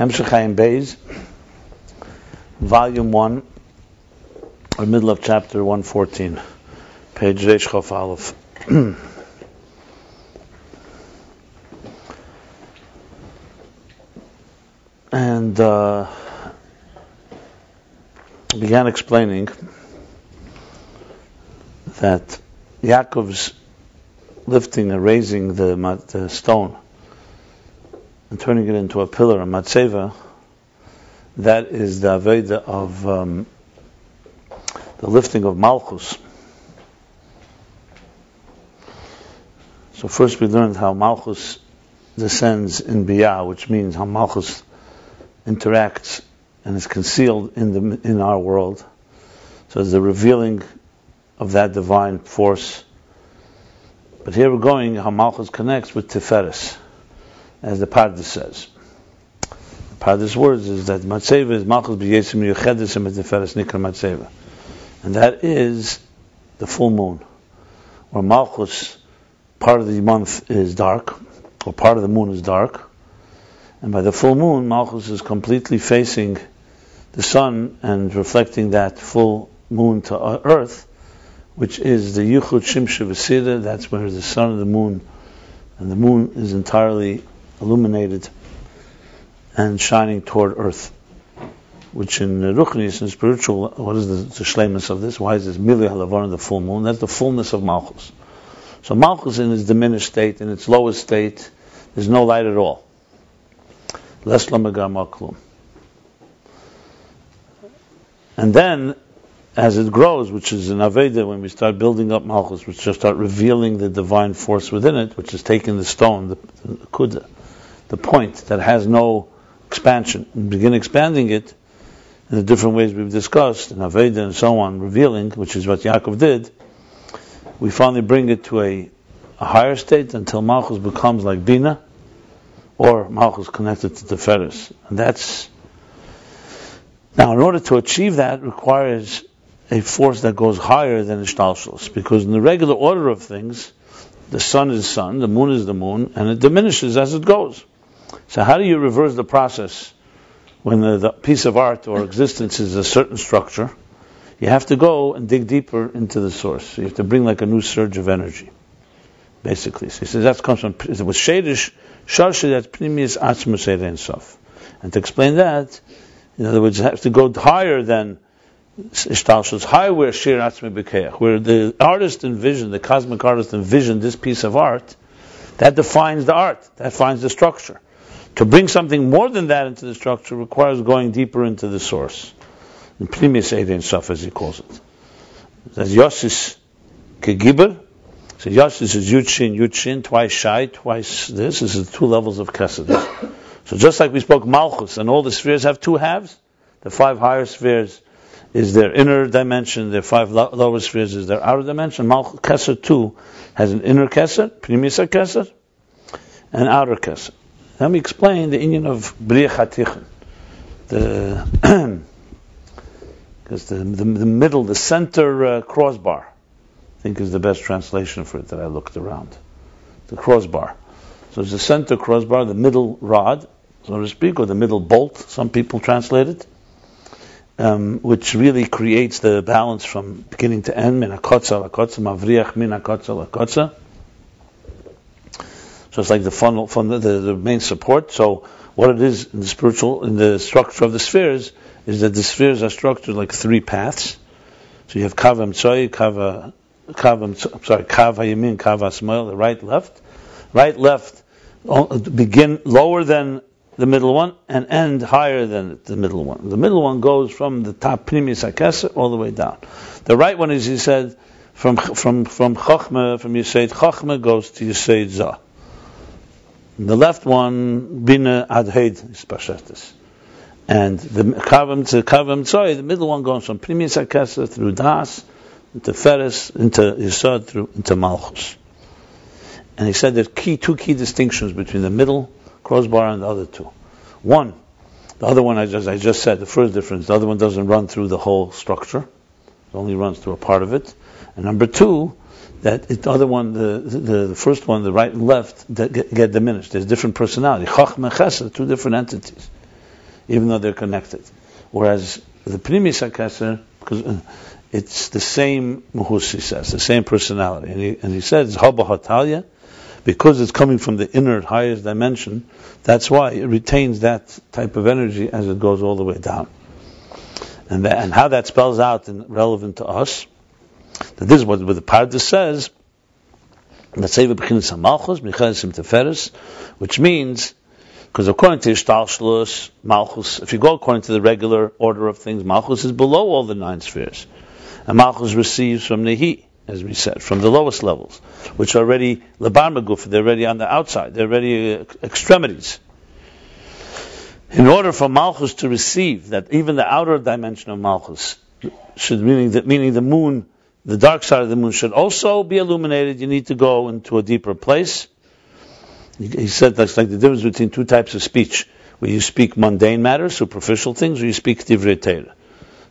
Hemshech Ayin Beis, Volume 1, or middle of chapter 114, page Reish Chof Aleph. and uh, began explaining that Yaakov's lifting and raising the, the stone and turning it into a pillar, a matzeva, that is the Aveda of um, the lifting of Malchus. So first we learned how Malchus descends in Biyah, which means how Malchus interacts and is concealed in the in our world. So it's the revealing of that divine force. But here we're going how Malchus connects with Tiferes, as the Pardes says. The Pardes words is that Matseva is Malchus b'yesim yuchedes and nikra Matseva. And that is the full moon. Where Malchus, part of the month is dark, or part of the moon is dark, and by the full moon, Malchus is completely facing the sun and reflecting that full moon to earth, which is the Yuchud Vasida, that's where the sun and the moon, and the moon is entirely illuminated and shining toward earth. Which in Ruchnis, in spiritual, what is the, the shlemus of this? Why is this Mili Halavar the full moon? That's the fullness of Malchus. So Malchus in its diminished state, in its lowest state, there's no light at all. Less. And then, as it grows, which is an Aveda, when we start building up Malchus, which just start revealing the divine force within it, which is taking the stone, the, the kuda, the point that has no expansion, and begin expanding it in the different ways we've discussed, in Aveda and so on, revealing, which is what Yaakov did, we finally bring it to a, a higher state until Malchus becomes like Bina, or Malchus connected to the Tiferes. And that's now in order to achieve that requires a force that goes higher than Ishtalshalos, because in the regular order of things, the sun is sun, the moon is the moon, and it diminishes as it goes. So how do you reverse the process when the, the piece of art or existence is a certain structure? You have to go and dig deeper into the source. So you have to bring like a new surge of energy, basically. So he says that comes from it was shadish Sharshi that Pnimius Atzmus Sof. And to explain that, in other words, you have to go higher than Ishtalshus, higher where Shir Atzmi Bekeach, where the artist envisioned, the cosmic artist envisioned this piece of art, that defines the art, that defines the structure. To bring something more than that into the structure requires going deeper into the source. The Pnimius Ein Sof, as he calls it. As Yosis Kegibber, so Yashis is Yudshin, Yudshin, twice shy, twice this. This is two levels of Chesed. So just like we spoke Malchus, and all the spheres have two halves, the five higher spheres is their inner dimension, their five lower spheres is their outer dimension. Malchus Keser too has an inner Keser, Pnimisa Keser, and outer Keser. Let me explain the union of Bria Chatichon. The because the, the, the middle, the center uh, crossbar I think is the best translation for it that I looked around. The crossbar. So it's the center crossbar, the middle rod, so to speak, or the middle bolt, some people translate it, um, which really creates the balance from beginning to end, min akotza lakotza, mavriach min akotza lakotza. So it's like the funnel, the, the main support. So what it is in the spiritual, in the structure of the spheres, is that the spheres are structured like three paths. So you have kava mtsoy, kava Kav, I'm sorry, Kav Hayamin, Kav Asmail, the right, left. Right, left, begin lower than the middle one and end higher than the middle one. The middle one goes from the top Pnimis HaKeser all the way down. The right one, as he said, from from from Chachma, from Yisayid Chachma goes to Yisayid Zah. The left one, Bina Adheid, is. And the Kavam to Kavam Tzoy, the middle one goes from Pnimis HaKeser through Das, into Feres, into Yisod, through into Malchus. And he said there are key, two key distinctions between the middle crossbar and the other two. One, the other one, as I just said, the first difference, the other one doesn't run through the whole structure. It only runs through a part of it. And number two, that the other one, the, the, the first one, the right and left, get, get, diminished. There's different personality. Chachma Chesed, two different entities. even though they're connected. Whereas the Pnimis HaKeser, because uh, it's the same Muhus, he says, the same personality. And he, and he says, Haba Hatalia, because it's coming from the inner, highest dimension, that's why it retains that type of energy as it goes all the way down. And, that, and how that spells out and relevant to us, that this is what, what the Pardes says, let's say Bechinis HaMalchus, Mechanis Teferes, which means, because according to Ishtalshlus, Malchus, if you go according to the regular order of things, Malchus is below all the nine spheres. And Malchus receives from Nehi, as we said, from the lowest levels, which are already Labar Maguf, they're already on the outside, they're already uh, extremities. In order for Malchus to receive that even the outer dimension of Malchus should meaning meaning the moon the dark side of the moon should also be illuminated, you need to go into a deeper place. He said that's like the difference between two types of speech, where you speak mundane matters, superficial things, or you speak divrei Torah.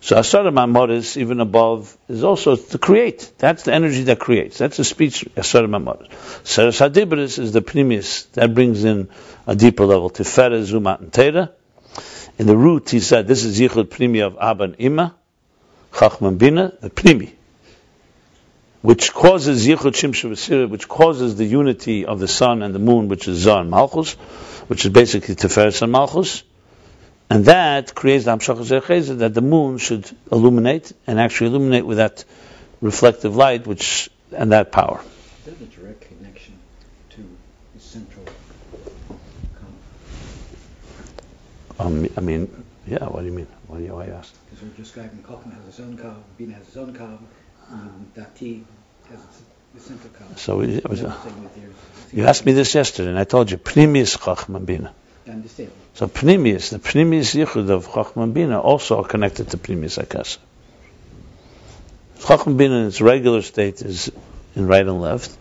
So Asar Mamoris, even above, is also to create. That's the energy that creates. That's the speech, Asar Mamoris. Seres Hadibris is the primis, that brings in a deeper level. Tiferet, Zumat, and Teira. In the root, he said, this is Yichud Primi of Abba and Ima, Chachman Bina, the Primi which causes Yichud Shimshu which causes the unity of the sun and the moon, which is Zah and Malchus, which is basically Tiferes and Malchus, and that creates the Hamshach that the moon should illuminate and actually illuminate with that reflective light, which and that power. Is there a direct connection to the central? Um, I mean, yeah. What do you mean? What do you why ask? Because we're describing Chachma has his own kav, Bina has his own kav, and Dati has the central kav. So it was, uh, you asked me this yesterday, and I told you Primis Chachma Bina. So Pnimius, the Pnimius Yichud of Chachma Bina also are connected to Pnimius Akasa. Chachma Bina in its regular state is in right and left,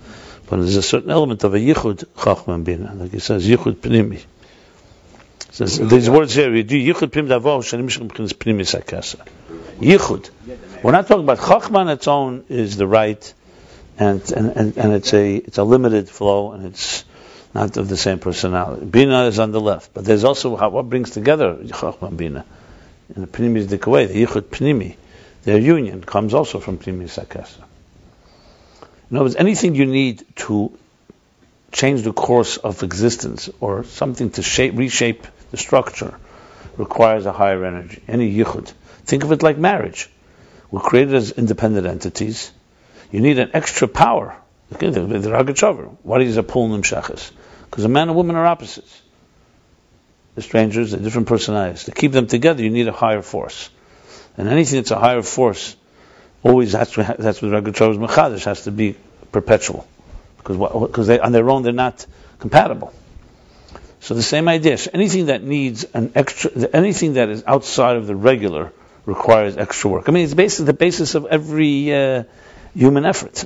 but there's a certain element of a Yichud Chachma Bina, like he says, Yichud Pnimi. Says, these words here, we do Yichud Pnim Davo, Shanim Mishkim Pnimius Akasa. Yichud. We're not talking about Chachma on its own is the right, and, and, and, and it's a it's a limited flow, and it's not of the same personality. Bina is on the left, but there's also how, what brings together Chachma Bina. In the Pnimi Dikaway, the Yichud Pnimi, their union comes also from Pnimi Sakasa. In other words, anything you need to change the course of existence or something to shape, reshape the structure requires a higher energy. Any Yichud. Think of it like marriage. We're created as independent entities. You need an extra power. The, Ragachover. What is a Pulnim Shachas? Because a man and woman are opposites. The strangers, the different personalities. To keep them together, you need a higher force. And anything that's a higher force, always that's what, that's what Ragachover's Mechadish has to be perpetual. Because because on their own they're not compatible. So the same idea. So anything that needs an extra, anything that is outside of the regular requires extra work. I mean, it's basically the basis of every uh, human effort.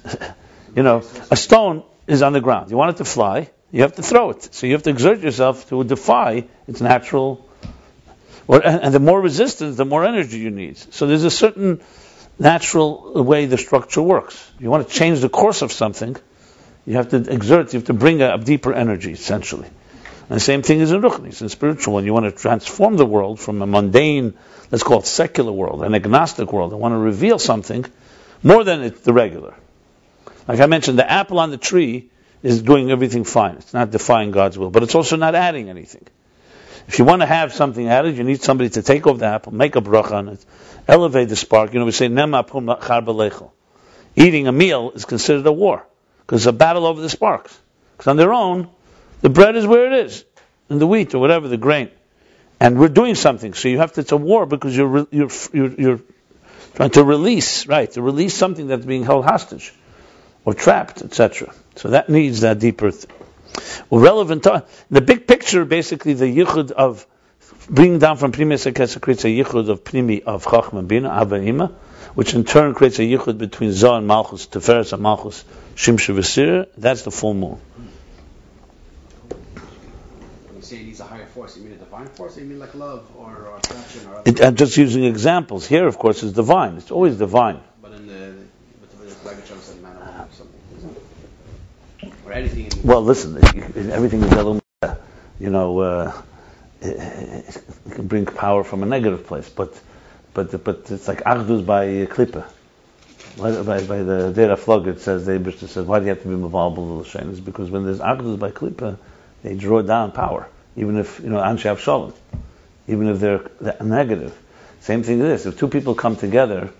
you know, a stone is on the ground. You want it to fly, you have to throw it. So you have to exert yourself to defy its natural. Or, and the more resistance, the more energy you need. So there's a certain natural way the structure works. You want to change the course of something, you have to exert, you have to bring a, a deeper energy, essentially. And the same thing is in Ruchnis, in spiritual. When you want to transform the world from a mundane, let's call it secular world, an agnostic world, and want to reveal something more than the regular. Like I mentioned, the apple on the tree is doing everything fine. It's not defying God's will, but it's also not adding anything. If you want to have something added, you need somebody to take off the apple, make a bracha on it, elevate the spark. You know, we say nema Eating a meal is considered a war because it's a battle over the sparks. Because on their own, the bread is where it is, and the wheat or whatever the grain, and we're doing something. So you have to. It's a war because you're you're you're, you're trying to release, right? To release something that's being held hostage or trapped, etc. So that needs that deeper. Th- well, relevant to the big picture, basically the yichud of bringing down from Primi Sekesa creates a yichud of Primi of Chachma Bina, Abba which in turn creates a yichud between Zoh and Malchus, Teferes and Malchus, Shimshu Vesir. That's the full moon. When you say it needs a higher force, you mean a divine force, or you mean like love or, or attraction or It, I'm just using examples. Here, of course, is divine. It's always divine. But in the, with the Ragachover said man or something. Or anything in Well, listen, everything is little, you know, uh, it can bring power from a negative place, but but but it's like Achdus by Klippa. By, by, by the Dera Flog, it says, the Abishta says, why do you have to be Mavalbal L'Lashen? It's because when there's Achdus by Klippa, they draw down power, even if, you know, Anshe Shalom, even if they're negative. Same thing as this. If two people come together,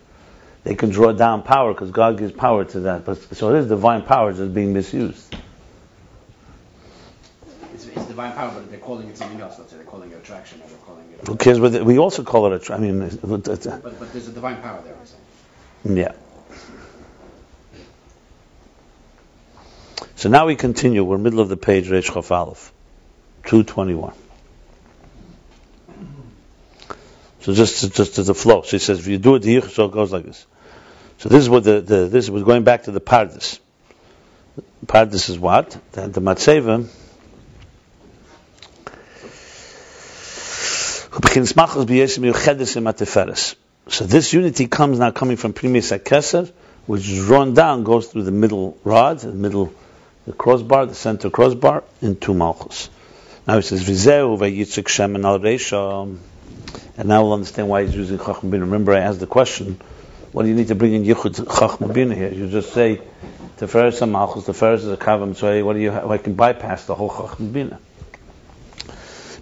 they can draw down power because God gives power to that. But so it is divine power that's being misused. It's, it's divine power, but they're calling it something else. Let's say they're calling it attraction, or they're calling it. Who cares? What we also call it. A, I mean, uh, but, but there's a divine power there. I'm. Yeah. So now we continue. We're middle of the page, Reish Chaf Aleph, 221. So just just as a flow. So he says, if you do it here, so it goes like this. So this is what the, the this was going back to the Pardes. Pardes is what? The, the Matseva. So this unity comes now coming from Primis Keser, which is drawn down, goes through the middle rod, the middle, the crossbar, the center crossbar, into Malchus. Now he says, Vizeu ve'yitzuk shemen al reisha. And now we'll understand why he's using Chacham Bina. Remember, I asked the question, what do you need to bring in Yichud Chacham Bina here? You just say, Teferes HaMalchus, Teferes is a Kavam Tzoi, what do you, I can bypass the whole Chacham Bina.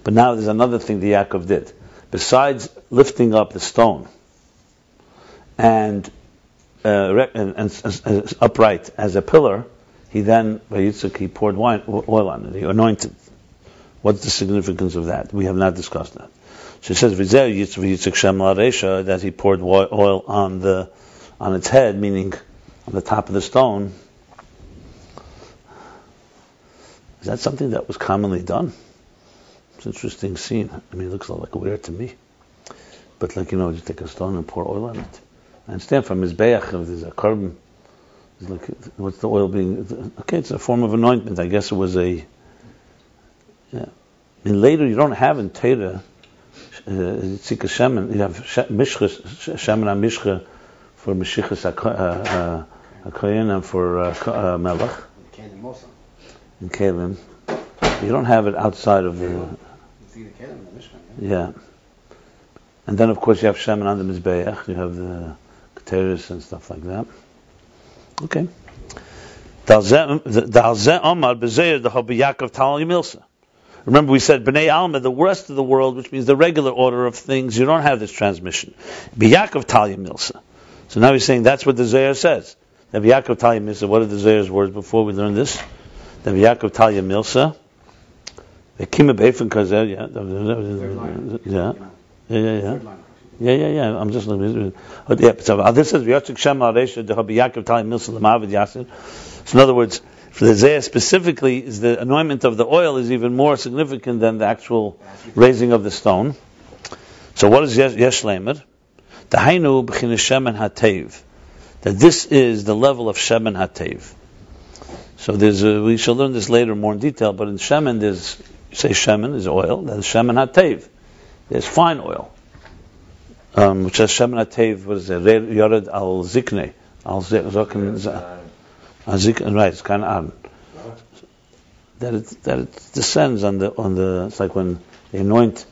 But now there's another thing the Yaakov did. Besides lifting up the stone and, uh, and, and, and, upright as a pillar, he then, Yitzchak, he poured wine, oil on it, he anointed. What's the significance of that? We have not discussed that. So it says that he poured oil on the on its head, meaning on the top of the stone. Is that something that was commonly done? It's an interesting scene. I mean, it looks like weird to me. But like, you know, just take a stone and pour oil on it. I understand from Mizbeach, if there's a uh, carbon, it's like, what's the oil being? Okay, it's a form of anointment. I guess it was a, yeah. And later, you don't have in Torah uh, Tzika Shemen, you have Mishcha, Shemen HaMishcha for Meshichas HaKoyen uh, uh, and for uh, Melech. In Kalim. You don't have it outside of the. Yeah. And then, of course, you have Shemen on the Mizbeach, you have the Keteris and stuff like that. Okay. Dalze um, Omar Bezeir the Hobi Yaakov Tal Yimilsa. Remember, we said Bnei Alma, the rest of the world, which means the regular order of things, you don't have this transmission. Biyakov Talia Milsa. So now he's saying that's what the Zohar says. The Biyakov Talia Milsa. What are the Zohar's words before we learn this? The Biyakov Talia Milsa. The Kima Kazer, yeah. Yeah. Yeah, yeah, yeah. Yeah, yeah, yeah. I'm just looking. Yeah, so uh, this is V'yotzik Shem Ha'aresha Deha Biyakov Talia Milsa Yasin. So in other words, for the Zayah specifically, is the anointment of the oil is even more significant than the actual raising of the stone. So what is Yesh? The Hainu B'chin Shemen Hatev. That this is the level of Shemen Hatev. So there's a, we shall learn this later more in detail, but in Shemen there's, say Shemen is oil, there's Shemen Hatev. There's fine oil. Um, which says Shemen Hatev, what is it? Yored al-Zikne. al Zikne. Al Zikne right, it's kind of that it that it descends on the on the it's like when they anoint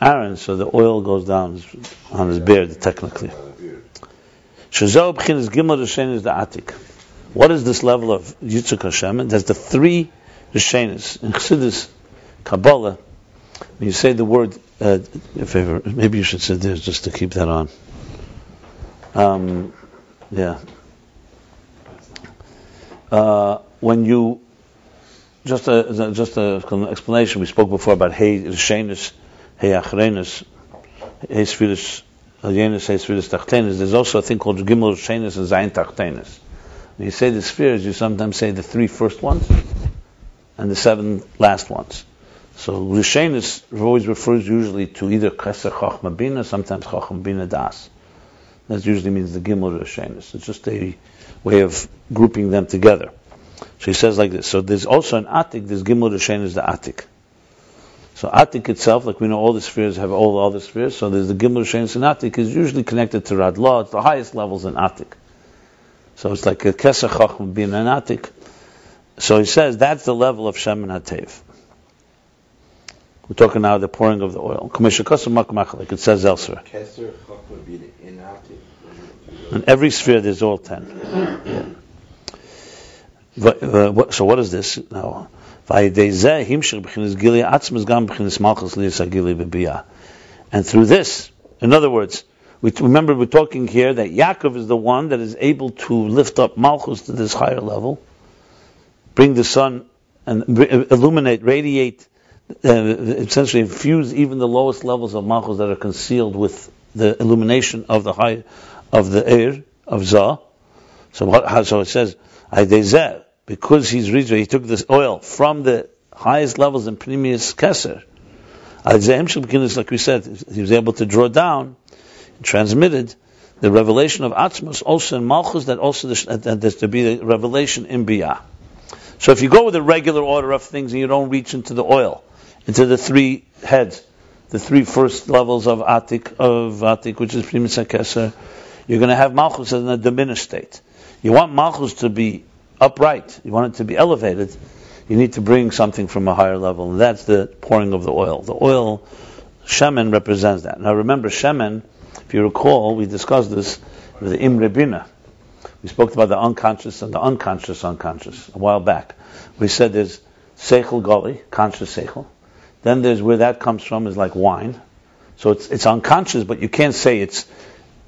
Aaron, so the oil goes down on his beard technically. Gimel the. What is this level of Yitzchak Hashem? There's the three rishenis in Chassidus Kabbalah. When you say the word, uh, maybe you should sit there just to keep that on. Um, yeah. Uh, when you just a just a explanation. We spoke before about hey rishenis, hey achrenis, hey sfilis alienis, hey sfilis tachtenis. There's also a thing called gimel rishenis and zayin tachtenis. When you say the spheres, you sometimes say the three first ones and the seven last ones. So rishenis always refers usually to either keser chachma bina, sometimes chachma bina das. That usually means the gimel rishenis. It's just a way of grouping them together. So he says like this. So there's also an Atik, this Gimel Rishen is the Atik. So Atik itself, like we know all the spheres have all the other spheres, so there's the Gimel Rishen and Atik is usually connected to Radla, it's the highest levels in Atik. So it's like a Kesach being an Atik. So he says that's the level of Shem and Hatev. We're talking now the pouring of the oil. It says elsewhere. Keser Chok would be the inati. In every sphere, there's all ten. Uh, So what is this now? And through this, in other words, we remember we're talking here that Yaakov is the one that is able to lift up malchus to this higher level, bring the sun and br- illuminate, radiate, uh, essentially infuse even the lowest levels of malchus that are concealed with the illumination of the high of the air of Zah. So, so it says, "Aydezeh," because he's reached, he took this oil from the highest levels in Keser. Aydezeh himself, beginners, like we said, he was able to draw down, transmitted the revelation of Atzmos also in Malchus, that also there's, to be the revelation in Biyah. So if you go with the regular order of things and you don't reach into the oil, into the three heads, the three first levels of Atik, of Atik, which is Primus Keser, you're going to have Malchus in a diminished state. You want Malchus to be upright, you want it to be elevated, you need to bring something from a higher level, and that's the pouring of the oil. The oil, Shemen represents that. Now remember, Shemen, if you recall, we discussed this with the Imre Bina. We spoke about the unconscious and the unconscious unconscious a while back. We said there's Seichel Goli, conscious Seichel. Then there's where that comes from is like wine. So it's, it's unconscious, but you can't say it's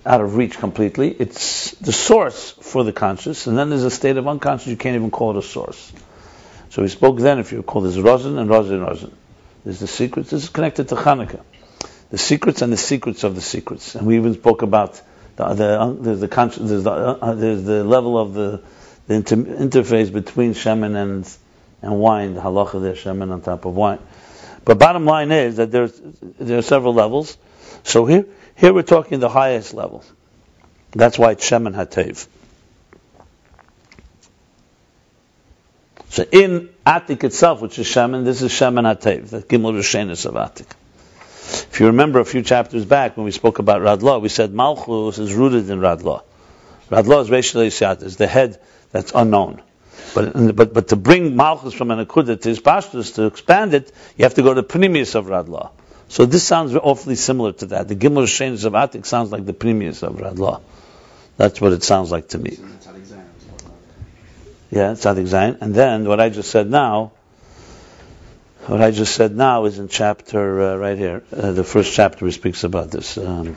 out of reach completely. It's the source for the conscious, and then there's a state of unconscious, you can't even call it a source. So we spoke then, if you recall, there's Rosin and Rosin and Rosin. There's the secrets, this is connected to Hanukkah. The secrets and the secrets of the secrets. And we even spoke about the, the, there's, the conscious, there's, the, uh, there's the level of the, the inter, interface between Shemen and, and wine, the halacha there, Shemen on top of wine. But bottom line is that there's, there are several levels. So here, here we're talking the highest level. That's why it's Shemen Hatev. So in Atik itself, which is Shemen, this is Shemen Hatev, the Gimel Rishenis of Atik. If you remember a few chapters back when we spoke about Radla, we said Malchus is rooted in Radla. Radla is Reshel Yisat, is the head that's unknown. But, but, but to bring Malchus from an Akudah to his pastures, to expand it, you have to go to the Pnimius of Radla. So this sounds awfully similar to that. The Gimel Shein Zavatik sounds like the previous of Radla. That's what it sounds like to me. Yeah, Tzadik Zayin. And then what I just said now, what I just said now is in chapter uh, right here, uh, the first chapter which speaks about this, um,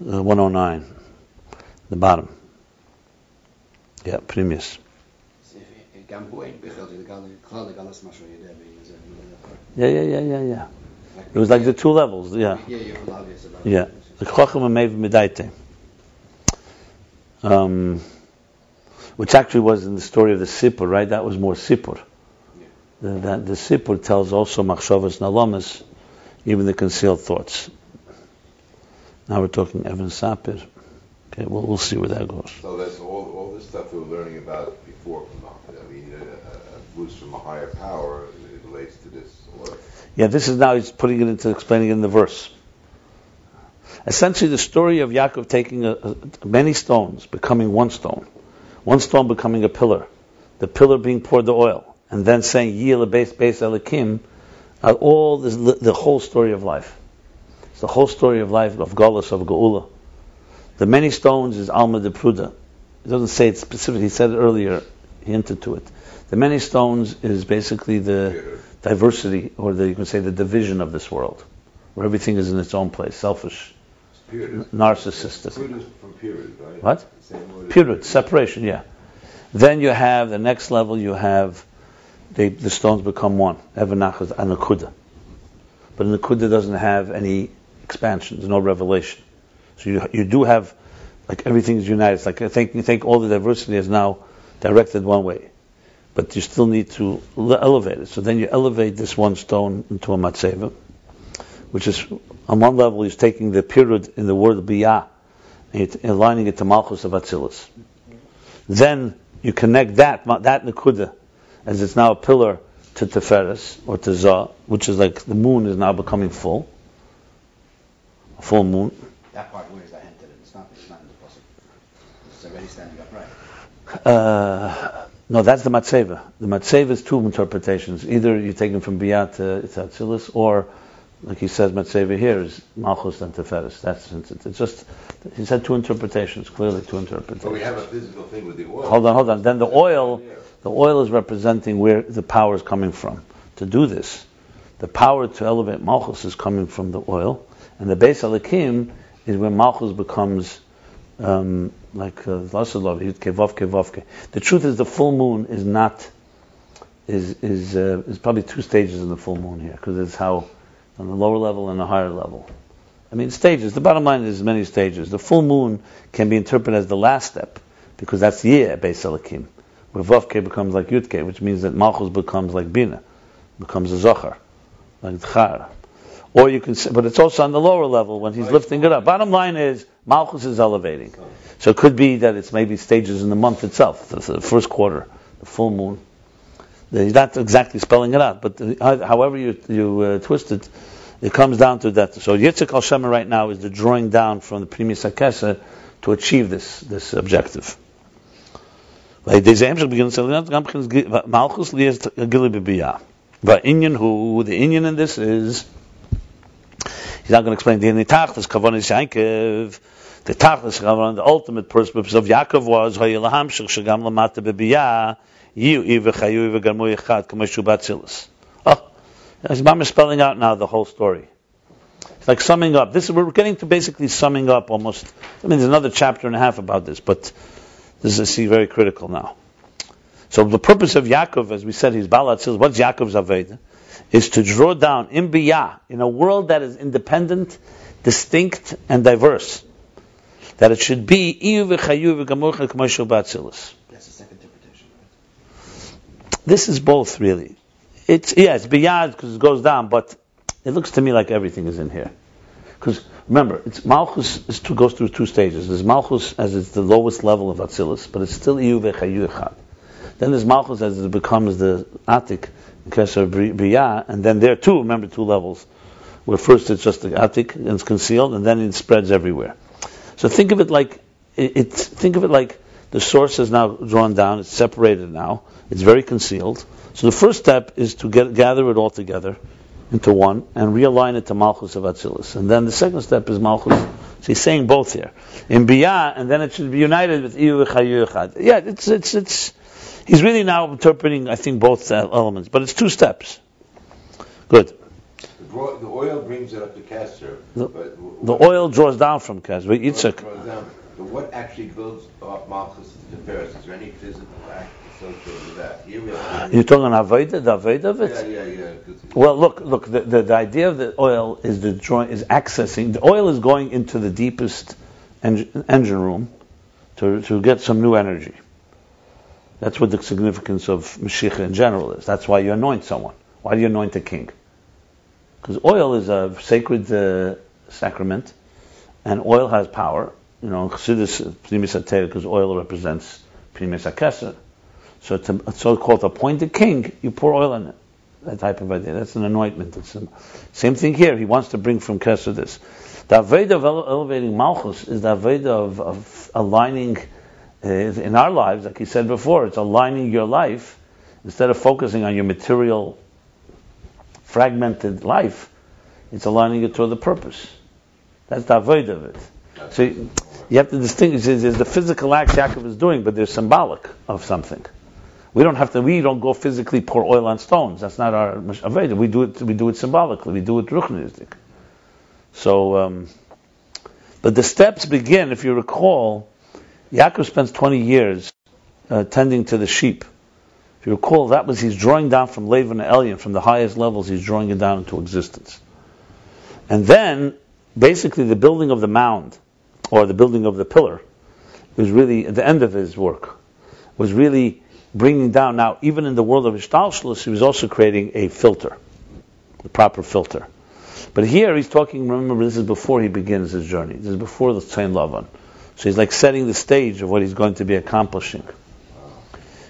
uh, 109, the bottom. Yeah, previous. Yeah, yeah, yeah, yeah, yeah. It was like the two levels. Yeah, Yeah, you're obvious about. The Chacham Amev Medaite. Um, which actually was in the story of the Sipur, right? That was more Sipur. The, that, the Sipur tells also Machshavas Nalamas, even the concealed thoughts. Now we're talking Evan Sapir. Okay, well, we'll see where that goes. So that's all, all this stuff we were learning about before Tanakh. I mean, a, a a boost from a higher power it relates to this. Or, Yeah, this is now he's putting it into explaining it in the verse. Essentially, the story of Yaakov taking a, a, many stones, becoming one stone, one stone becoming a pillar, the pillar being poured the oil, and then saying Yil base base Elikim, are uh, all this, the whole story of life. It's the whole story of life of Golas of Geula. The many stones is Alma de Pruda. It doesn't say it specifically. He said it earlier. Hinted to it. The many stones is basically the diversity, or the, you can say the division of this world, where everything is in its own place, selfish, Period. narcissistic. Period is from period, right? What? Same word as- Period, separation, yeah. Then you have the next level. You have they, the stones become one, Evanachas and Nakuda. But Nakuda doesn't have any expansion. There's no revelation. So you you do have like everything is united. It's like I think you think all the diversity is now directed one way, but you still need to le- elevate it. So then you elevate this one stone into a matzeva, which is on one level he's taking the period in the word biyah and aligning it to Malchus of Atzilus. Then you connect that that Nakuda, as it's now a pillar to Teferis or to Zah, which is like the moon is now becoming full, a full moon. That part where is that? It's not, it's not in the puzzle. It's already standing upright. Uh, No, that's the Matseva. The Matseva is two interpretations. Either you take them from Biyat to it's Atzilus, or, like he says, Matseva here is Malchus and Teferis. That's it's, it's just he said two interpretations. Clearly, two interpretations. But we have a physical thing with the oil. Hold on, hold on. Then the oil, the oil is representing where the power is coming from. To do this, the power to elevate Malchus is coming from the oil, and the Beis Alikim is where Malchus becomes um, like uh, The truth is, the full moon is not is is uh, is probably two stages in the full moon here because it's how on the lower level and the higher level. I mean stages. The bottom line is many stages. The full moon can be interpreted as the last step because that's the year Beis Elikim, where Vavke becomes like Yudke, which means that Malchus becomes like Bina, becomes a Zohar, like Tchar. Or you can but it's also on the lower level when he's lifting it up. Bottom line is Malchus is elevating. So it could be that it's maybe stages in the month itself, the, the first quarter, the full moon. He's not exactly spelling it out, but however you, you uh, twist it, it comes down to that. So Yitzhak al Shema right now is the drawing down from the Primis Akesa to achieve this this objective. Malchus But Inyan who the Inyan in this is He's not going to explain the Nitachlis, Kavon Shainkev. The Tachlis, Kavon, the ultimate purpose of Yaakov was, Hayilaham Shagam Lamata Bebiyah, Yu Iva Chayu Iva Garmu Yechad, Kameshu Batzilis. Oh, his mom is spelling out now the whole story. It's like summing up. This we're getting to basically summing up almost. I mean, there's another chapter and a half about this, but this is see very critical now. So the purpose of Yaakov, as we said, he's Balat What's Yaakov's Aveda? Is to draw down in Biyah, in a world that is independent, distinct, and diverse, that it should be That's the second interpretation. This is both, really. It's yeah, it's Biyah because it goes down, but it looks to me like everything is in here. Because remember, it's Malchus is two, goes through two stages. There's Malchus as it's the lowest level of Atzilus, but it's still Iyu v'chayu. Then there's Malchus as it becomes the Atik, Kesher Biyah, and then there too, remember two levels, where first it's just the Atik and it's concealed, and then it spreads everywhere. So think of it like it, it, think of it like the source is now drawn down, it's separated now, it's very concealed. So the first step is to get, gather it all together into one and realign it to Malchus of Atzilus. And then the second step is Malchus. So he's saying both here. In Biyah, and then it should be united with Iyu. Yeah, it's, it's, it's, He's really now interpreting, I think, both elements, but it's two steps. Good. The, oil brings it up to Kesser. The, the oil draws down from Kesser. But Yitzhak. But what actually builds up Malchus to Paris? Is there any physical act associated with that? Here we have You're talking Aveda, the Aveda of it? Yeah, yeah, yeah. Well, look, look. The, the, the, idea of the oil is the drawing, is accessing. The oil is going into the deepest engine, engine room to to get some new energy. That's what the significance of Mashiach in general is. That's why you anoint someone. Why do you anoint a king? Because oil is a sacred uh, sacrament, and oil has power. You know, because oil represents Primis HaKeser. So to a so-called appointed king, you pour oil in it. That type of idea. That's an anointment. It's a, same thing here. He wants to bring from Keser this. The Aveda of elevating Malchus is the Aveda of, of aligning in our lives, like he said before, it's aligning your life instead of focusing on your material, fragmented life. It's aligning it toward the purpose. That's the avoid of it. So you have to distinguish. There's the physical act Yaakov is doing, but there's symbolic of something. We don't have to. We don't go physically pour oil on stones. That's not our avodah. We do it. We do it symbolically. We do it ruchnistic. So, um, but the steps begin. If you recall, Yaakov spends 20 years uh, tending to the sheep. If you recall, that was he's drawing down from Lavan and Elion, from the highest levels, he's drawing it down into existence. And then, basically, the building of the mound, or the building of the pillar, was really at the end of his work, was really bringing down. Now, even in the world of Ishtalshlus, he was also creating a filter, the proper filter. But here he's talking, remember, this is before he begins his journey. This is before the Tzayin Lavan. So he's like setting the stage of what he's going to be accomplishing.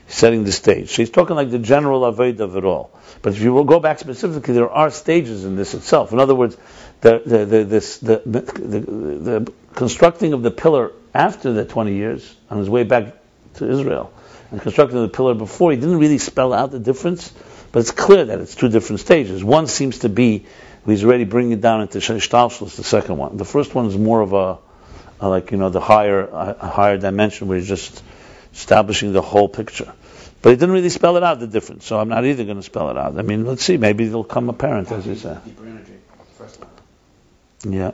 He's setting the stage. So he's talking like the general avoid of it all. But if you will go back specifically, there are stages in this itself. In other words, the, the, the, this, the, the, the constructing of the pillar after the 20 years on his way back to Israel and constructing the pillar before, he didn't really spell out the difference, but it's clear that it's two different stages. One seems to be he's already bringing it down into Shtalshus, the second one. The first one is more of a, a like you know the higher a higher dimension where he's just establishing the whole picture. But he didn't really spell it out the difference, so I'm not either going to spell it out. I mean, let's see, maybe it'll come apparent as you say. Yeah.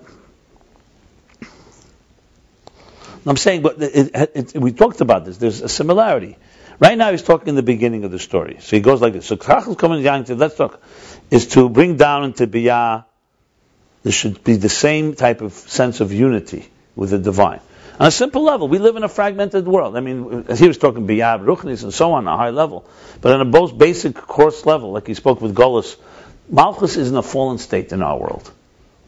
I'm saying, but it, it, it, we talked about this. There's a similarity. Right now, he's talking in the beginning of the story. So he goes like this. So Krachel coming down to let's talk is to bring down into Biyah. Uh, there should be the same type of sense of unity with the divine. On a simple level, we live in a fragmented world. I mean, he was talking Biyah, Ruchnis, and so on, a high level. But on a most basic course level, like he spoke with Golos, Malchus is in a fallen state in our world.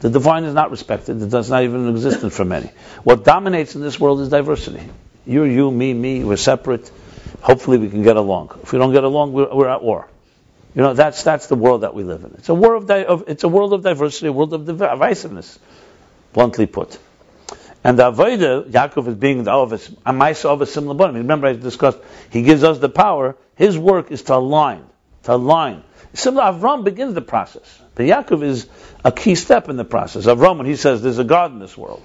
The divine is not respected. It does not even exist for many. What dominates in this world is diversity. You're you, me, me. We're separate. Hopefully, we can get along. If we don't get along, we're, we're at war. You know, that's that's the world that we live in. It's a world of, di- of it's a world of diversity, a world of divisiveness, bluntly put. And the Avodah, Yaakov is being the Ovis, Amaisa of a similar body. Remember, I discussed, he gives us the power. His work is to align, to align. Similar, Avram begins the process. But Yaakov is a key step in the process. Avram, when he says there's a God in this world,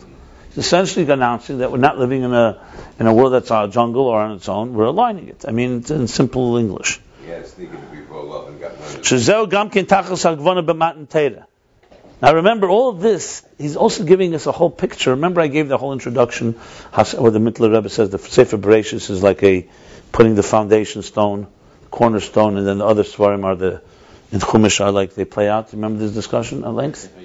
he's essentially announcing that we're not living in a, in a world that's our jungle or on its own. We're aligning it. I mean, it's in simple English. Yeah, sneaking before love and got none of it. Now remember, all of this, he's also giving us a whole picture. Remember I gave the whole introduction, where the Mittler Rebbe says the Sefer Bereshis is like a, putting the foundation stone, cornerstone, and then the other Svarim are the, in Chumash are like they play out. Remember this discussion at length?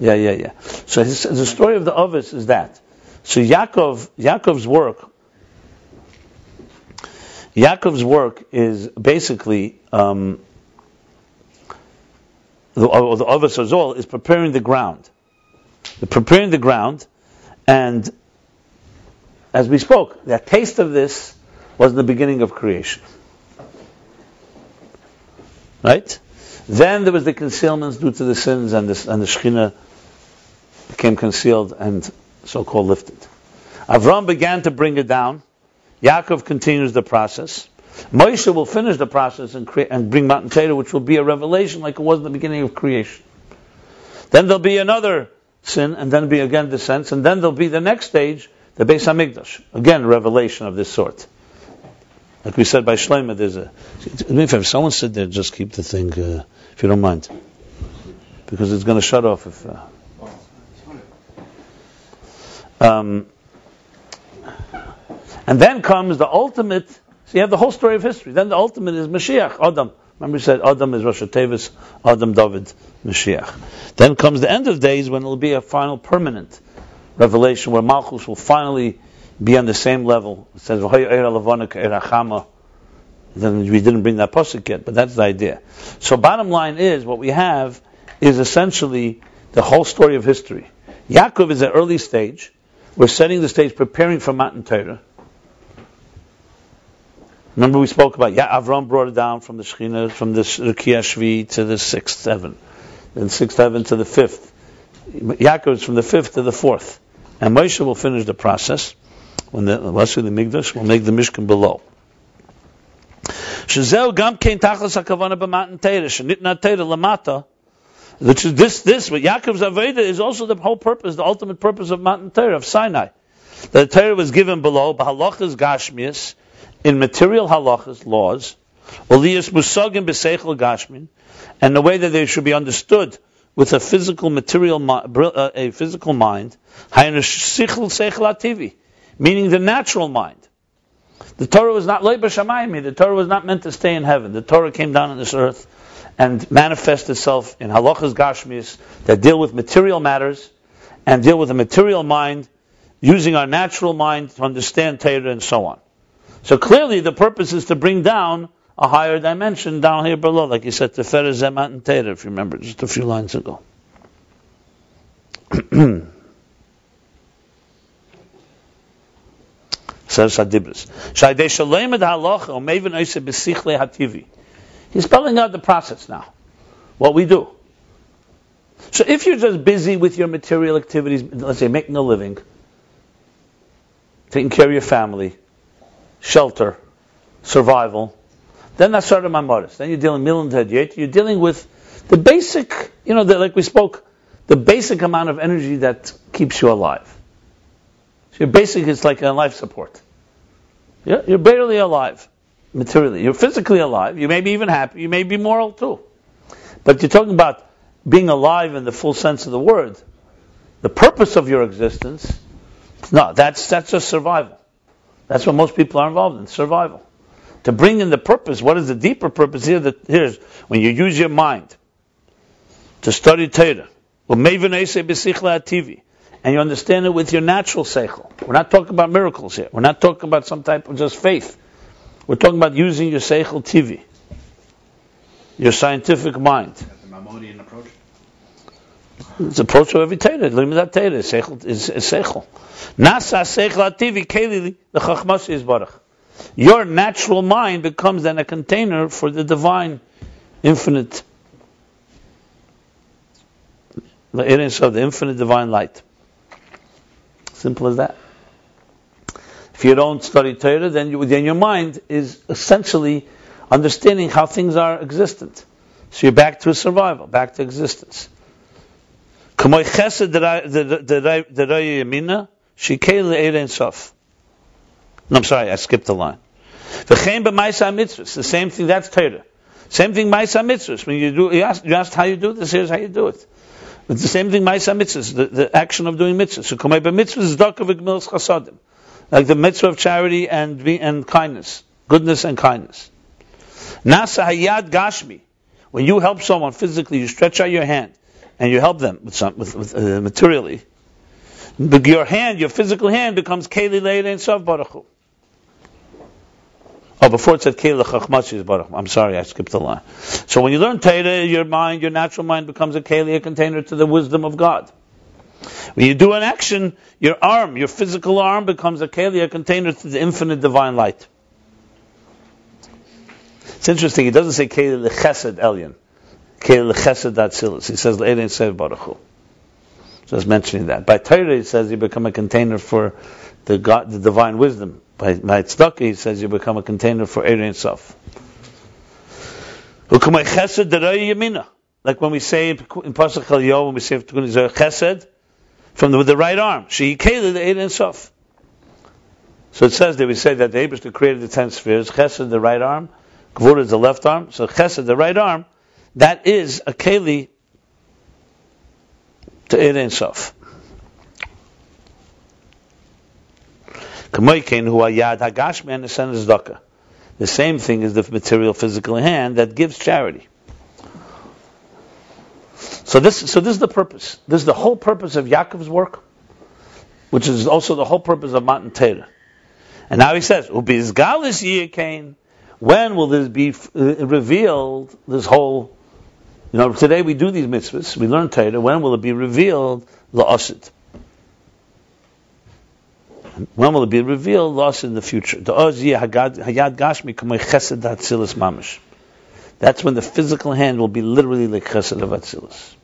Yeah, yeah, yeah. So his, the story of the Ovis is that. So Yaakov, Yaakov's work, Yaakov's work is basically um, the, or the Ovis Azol is preparing the ground. The preparing the ground, and as we spoke, the taste of this was the beginning of creation. Right? Then there was the concealments due to the sins, and the, and the Shekhinah became concealed and so-called lifted. Avram began to bring it down. Yaakov continues the process. Moshe will finish the process and, crea- and bring Matan Torah, which will be a revelation like it was in the beginning of creation. Then there'll be another sin, and then be again descents, and then there'll be the next stage, the Beis Hamikdash. Again, revelation of this sort. Like we said by Shlomo, there's a. If someone sit there, just keep the thing, uh, if you don't mind, because it's going to shut off if. Uh, um, and then comes the ultimate. So you have the whole story of history. Then the ultimate is Mashiach, Adam. Remember, we said Adam is Rosh Tevis, Adam David, Mashiach. Then comes the end of days when it'll be a final permanent revelation where Malchus will finally be on the same level. It says, "V'hoya eira levana ka'eira. Then we didn't bring that pasuk yet, but that's the idea. So bottom line is, what we have is essentially the whole story of history. Yaakov is at early stage. We're setting the stage, preparing for Matan Torah. Remember we spoke about, yeah, Avram brought it down from the Shekhinah, from the Rukiah Shvi to the sixth heaven, then sixth heaven to the fifth. Yaakov is from the fifth to the fourth. And Moshe will finish the process when the Lasi the Migdash will make the Mishkan below. Shazeu gam kein tachas hakavana b'matan lamata, which is this, this, what Yaakov's Aveda is also the whole purpose, the ultimate purpose of Matan Torah, of Sinai. The Torah was given below, b'halachas gashmias, in material halachas, laws, uliyas musagim b'seichel gashmin, and the way that they should be understood with a physical material, uh, a physical mind, meaning the natural mind. The Torah was not leiba shamayim. The Torah was not meant to stay in heaven. The Torah came down on this earth and manifest itself in halachas gashmis that deal with material matters and deal with a material mind, using our natural mind to understand Torah and so on. So clearly, the purpose is to bring down a higher dimension down here below, like he said to Zemat and Torah, if you remember, just a few lines ago. He's spelling out the process now. What we do. So if you're just busy with your material activities, let's say making a living, taking care of your family, shelter, survival, then that's sort of my modest. Then you're dealing milan yet. You're dealing with the basic, you know, the, like we spoke, the basic amount of energy that keeps you alive. So your basic is like a life support. You're, you're barely alive materially. You're physically alive. You may be even happy. You may be moral too. But you're talking about being alive in the full sense of the word. The purpose of your existence, no, that's that's just survival. That's what most people are involved in, survival. To bring in the purpose, what is the deeper purpose here? That here's when you use your mind to study Torah, and you understand it with your natural seichel. We're not talking about miracles here. We're not talking about some type of just faith. We're talking about using your seichel TV, your scientific mind. The approach. It's approach of every Torah. Limit that Torah is seichel. Nasa seichel ativi keli the chachmas is barach. Your natural mind becomes then a container for the divine, infinite, the innings of the infinite divine light. Simple as that. If you don't study Torah, then, you, then your mind is essentially understanding how things are existent. So you're back to survival, back to existence. No, I'm sorry, I skipped the line. V'chein b'maisa mitzvahs, The same thing, that's Torah. Same thing, Maisa Mitzvahs. When you do, you ask, you asked how you do this, here's how you do it. It's the same thing, Maisa Mitzvahs, the, the action of doing mitzvahs. So, Kamei Mitzvahs is Dakav Gmils Chasadim like the mitzvah of charity and and kindness, goodness and kindness. Nasa hayad gashmi. When you help someone physically, you stretch out your hand and you help them with some with, with uh, materially. Your hand, your physical hand, becomes keli leida and baruch Oh, before it said keli chachmachi baruch. I'm sorry, I skipped the line. So when you learn Torah, your mind, your natural mind, becomes a keli, a container to the wisdom of God. When you do an action, your arm, your physical arm, becomes a keli, a container to the infinite divine light. It's interesting. It doesn't say keli lechesed elyon, keli lechesed atzilus. He says le'erein sev baruch Just mentioning that. By Torah, he says you become a container for the God, the divine wisdom. By, by Tzedakah, he says you become a container for Erein Sof. Like when we say in Pasuk Chal when we say Chesed, from the, with the right arm. She kele the eight sof. So it says that we say that the Abraham created the ten spheres. Chesed the right arm, Gvura is the left arm. So Chesed the right arm, that is a keli to eight and sof. The same thing is the material physical hand that gives charity. So this, so this is the purpose. This is the whole purpose of Yaakov's work, which is also the whole purpose of Matan Torah. And now he says, "Ubizgalis yikain." When will this be uh, revealed? This whole, you know, today we do these mitzvahs, we learn Torah. When will it be revealed? The asid. When will it be revealed? Lost in the future. That's when the physical hand will be literally like chesed of atzilus.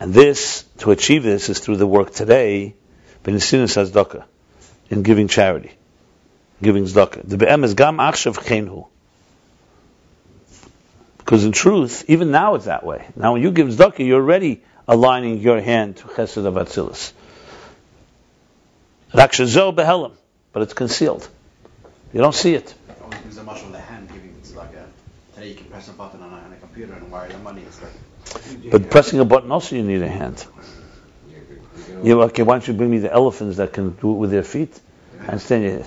And this, to achieve this, is through the work today, Benisinas Hazdaka, in giving charity, giving zdaka. The be'em is gam achshav chenhu. Because in truth, even now it's that way. Now when you give zdaka, you're already aligning your hand to chesed of atzilus. Rakshazo behelim, but it's concealed. You don't see it. There's a much the hand giving. It's like a, today you can press a button on a, on a computer and wire the money. Like, But pressing a button also you need a hand. Yeah, okay, why don't you bring me the elephants that can do it with their feet? I understand you.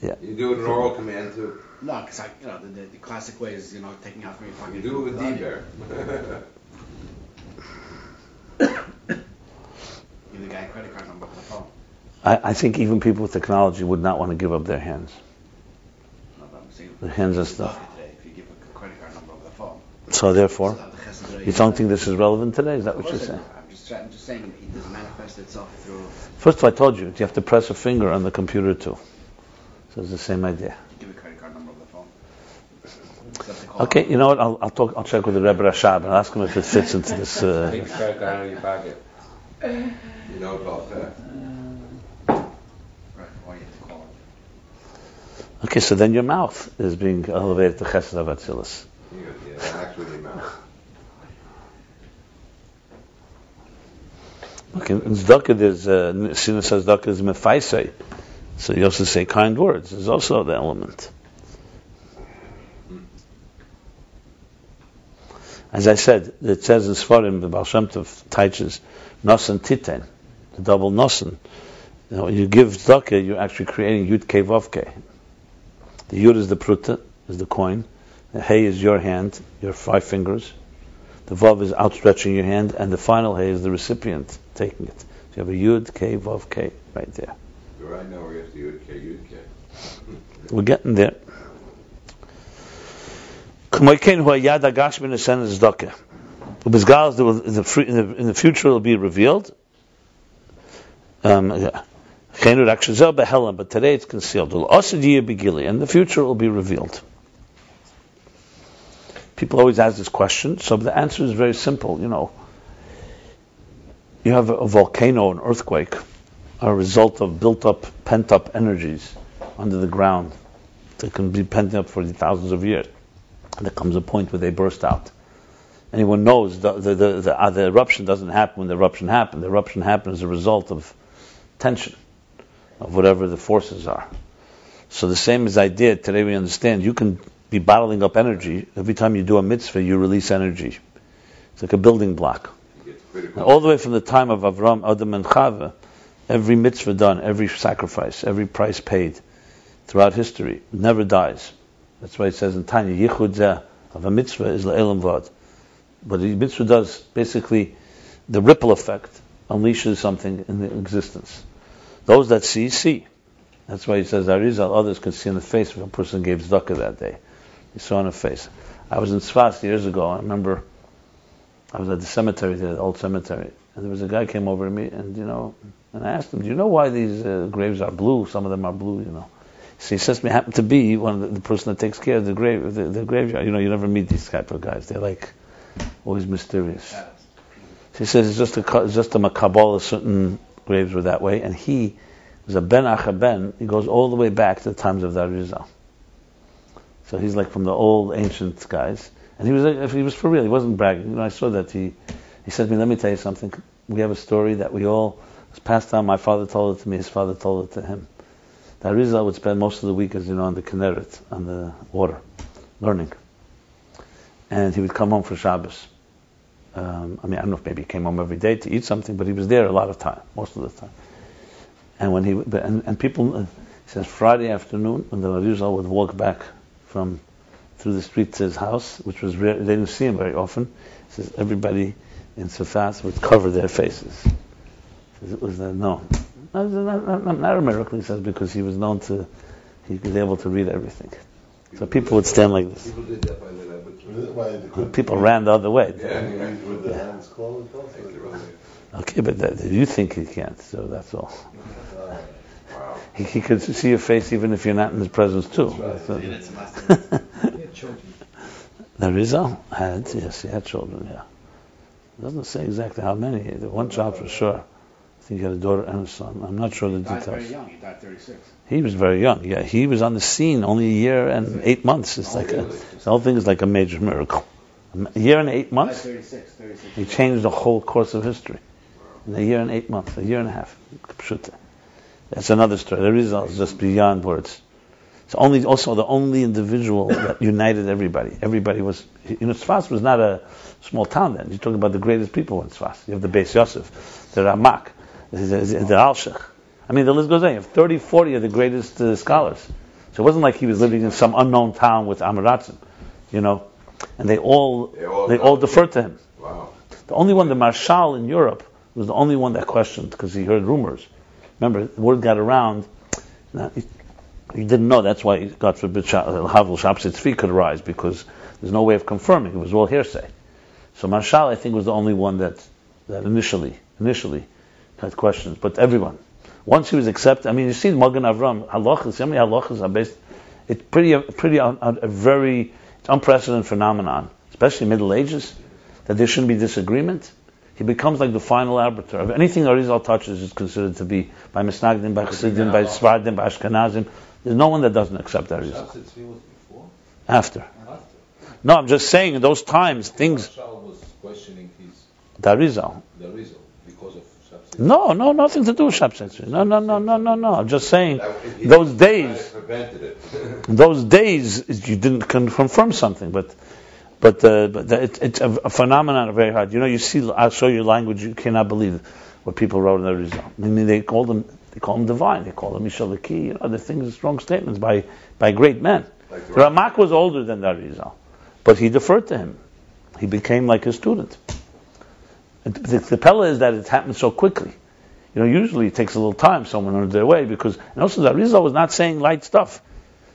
Yeah. You do it in oral command too. no, because like you know the, the, the classic way is you know taking out from your pocket. You do it with D-Bear. Give the guy a credit card number for the phone. I, I think even people with technology would not want to give up their hands. No, but I'm saying The hands and stuff. Today, if you give a credit card number over the phone. So therefore, so the you don't think this is relevant today? Is that what you're saying? Do. I'm just, trying, I'm just saying it doesn't manifest itself through. First of all, I told you, you have to press a finger on the computer too. So it's the same idea. Give a credit card number over the phone. Except they call Okay, you know what? I'll, I'll talk. I'll check with the Rebbe Rashab and I'll ask him if it fits into this. Uh, Take credit card out your pocket. You know about that? Right, why you have to call it. Okay, so then your mouth is being elevated to Chesed of Atzilus. You know, yeah, actually the amount. In Zdaka there's, uh, Sina says is mefaisei. So you also say kind words. There's also the element. As I said, it says in Sfarim, the Baal Shem Tov teaches Nosan Titen, the double Nosan. You know, you give Zdaka, you're actually creating Yud Ke Vav Ke. The Yud is the pruta, is the coin. The Hey is your hand, your five fingers. The Vav is outstretching your hand, and the final Hey is the recipient taking it. So you have a Yud Ke Vav Ke right there. So right now we have the Yud K, Yud K. We're getting there. K'moiken hu hayad hagashmi nesen zdaka. Ubizgal in the in future will be revealed. Um, yeah. Chenu rak shezel but today it's concealed. Ul osed begili, and the future will be revealed. People always ask this question, so the answer is very simple. You know, you have a, volcano, an earthquake, a result of built-up, pent-up energies under the ground that can be pent up for thousands of years. And there comes a point where they burst out. Anyone knows the, the, the, the, uh, the eruption doesn't happen when the eruption happened. The eruption happened as a result of tension, of whatever the forces are. So the same as I did, today we understand you can be bottling up energy. Every time you do a mitzvah, you release energy. It's like a building block. All the way from the time of Avram, Adam, and Chava, every mitzvah done, every sacrifice, every price paid throughout history never dies. That's why it says in Tanya, Yichud of a mitzvah is la'elam vad. But the mitzvah does basically the ripple effect unleashes something in the existence. Those that see, see. That's why he says Arizal, others can see in the face if a person gave tzedakah that day. He saw in the face. I was in Sfas years ago. I remember I was at the cemetery the old cemetery, and there was a guy came over to me, and you know, and I asked him, "Do you know why these uh, graves are blue? Some of them are blue, you know." So he says me, "Happened to be one of the, the person that takes care of the grave, the, the graveyard. You know, you never meet these type of guys. They're like always mysterious." So he says it's just a it's just a makabala. Certain graves were that way, and he was a ben achaben. He goes all the way back to the times of the Arizal. So he's like from the old ancient guys, and he was if he was for real. He wasn't bragging. You know, I saw that he he said to me, "Let me tell you something. We have a story that we all was passed down. My father told it to me. His father told it to him. The Arizal would spend most of the week, as you know, on the Kinneret, on the water, learning, and he would come home for Shabbos." um, I mean, I don't know if maybe he came home every day to eat something, but he was there a lot of time, most of the time. And when he and, and people, uh, he says Friday afternoon, when the Arizal would walk back from through the street to his house, which was rare, they didn't see him very often. He says everybody in Safas would cover their faces. He says it was uh, no, not, not, not, not a miracle. He says because he was known to, he was able to read everything. So people would stand like this. People did that by the Rebbe. People ran the other way. Yeah, yeah. With the hands closed also. Take their own way. Okay, but that, you think he can't, so that's all. Uh, Wow. He, he could see your face even if you're not in his presence too. So- He had children. The Arizal had, yes, he had children, yeah. It doesn't say exactly how many. The one child for sure. I think he had a daughter and a son. I'm not sure the He very details. young. He died 36. He was very young. Yeah, he was on the scene only a year and eight months. It's oh, like a, the whole thing is like a major miracle. A year and eight months. 36. 36. He changed the whole course of history in a year and eight months, a year and a half. That's another story. The result is just beyond words. It's only also the only individual that united everybody. Everybody was, you know, Sfas was not a small town then. You're talking about the greatest people in Sfas. You have the Beis Yosef, the Ramak, the, the, the Alshech. I mean, the list goes on. You have 30, 40 of the greatest uh, scholars. So it wasn't like he was living in some unknown town with Amaratzim, you know. And they all, They all they all deferred to him. Wow. The only one, the Maharshal in Europe, was the only one that questioned because he heard rumors. Remember, the word got around. Now, he, didn't know. That's why, God forbid, Havel Shapsit's feet could rise because there's no way of confirming. It was all hearsay. So Maharshal, I think, was the only one that that initially initially had questions. But everyone, once he was accepted, I mean, you see, Magen Avram halachas. How many halachas are based? It's pretty pretty a, a, very unprecedented phenomenon, especially Middle Ages, that there shouldn't be disagreement. He becomes like the final arbiter of anything that Arizal touches is considered to be by Misnagdim, by Chassidim, by Svardim, by Ashkenazim. There's no one that doesn't accept Arizal. Shabsai Tzvi was before? After. After. No, I'm just saying in those times things. Was questioning his, The Arizal. the result because of Shabsai Tzvi. No, no, nothing to do with Shabbat. No, no, no, no, no, no. I'm just saying That- those days. it. Those days you didn't confirm something, but but, uh, but the- it, it's a, a phenomenon very hard. You know, you see, I'll show you language you cannot believe what people wrote in the result. I mean, they call them they call him divine. They call him Mishalaki. You know, other things, strong statements by by great men. Like the The Ramak was older than the Arizal, but he deferred to him. He became like his student. And The, the Pella is that it happened so quickly. You know, usually it takes a little time, someone under their way, because, and also the Arizal was not saying light stuff.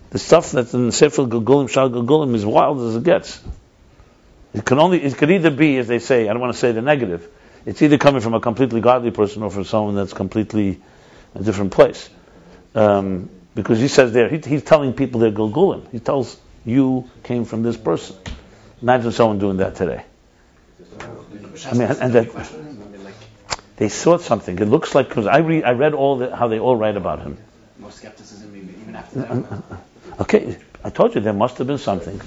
The stuff that's in the Sefer Gilgulim, Shal Gilgulim is wild as it gets. It can only, it could either be, as they say, I don't want to say the negative, it's either coming from a completely godly person or from someone that's completely a different place. Um, because he says there, he, he's telling people they're Gulgulim. He tells you came from this person. Imagine someone doing that today. I mean, and that- They saw something. It looks like because I read, I read all the, how they all write about him. more skepticism even even after uh, that. Uh, uh, okay, I told you there must have been something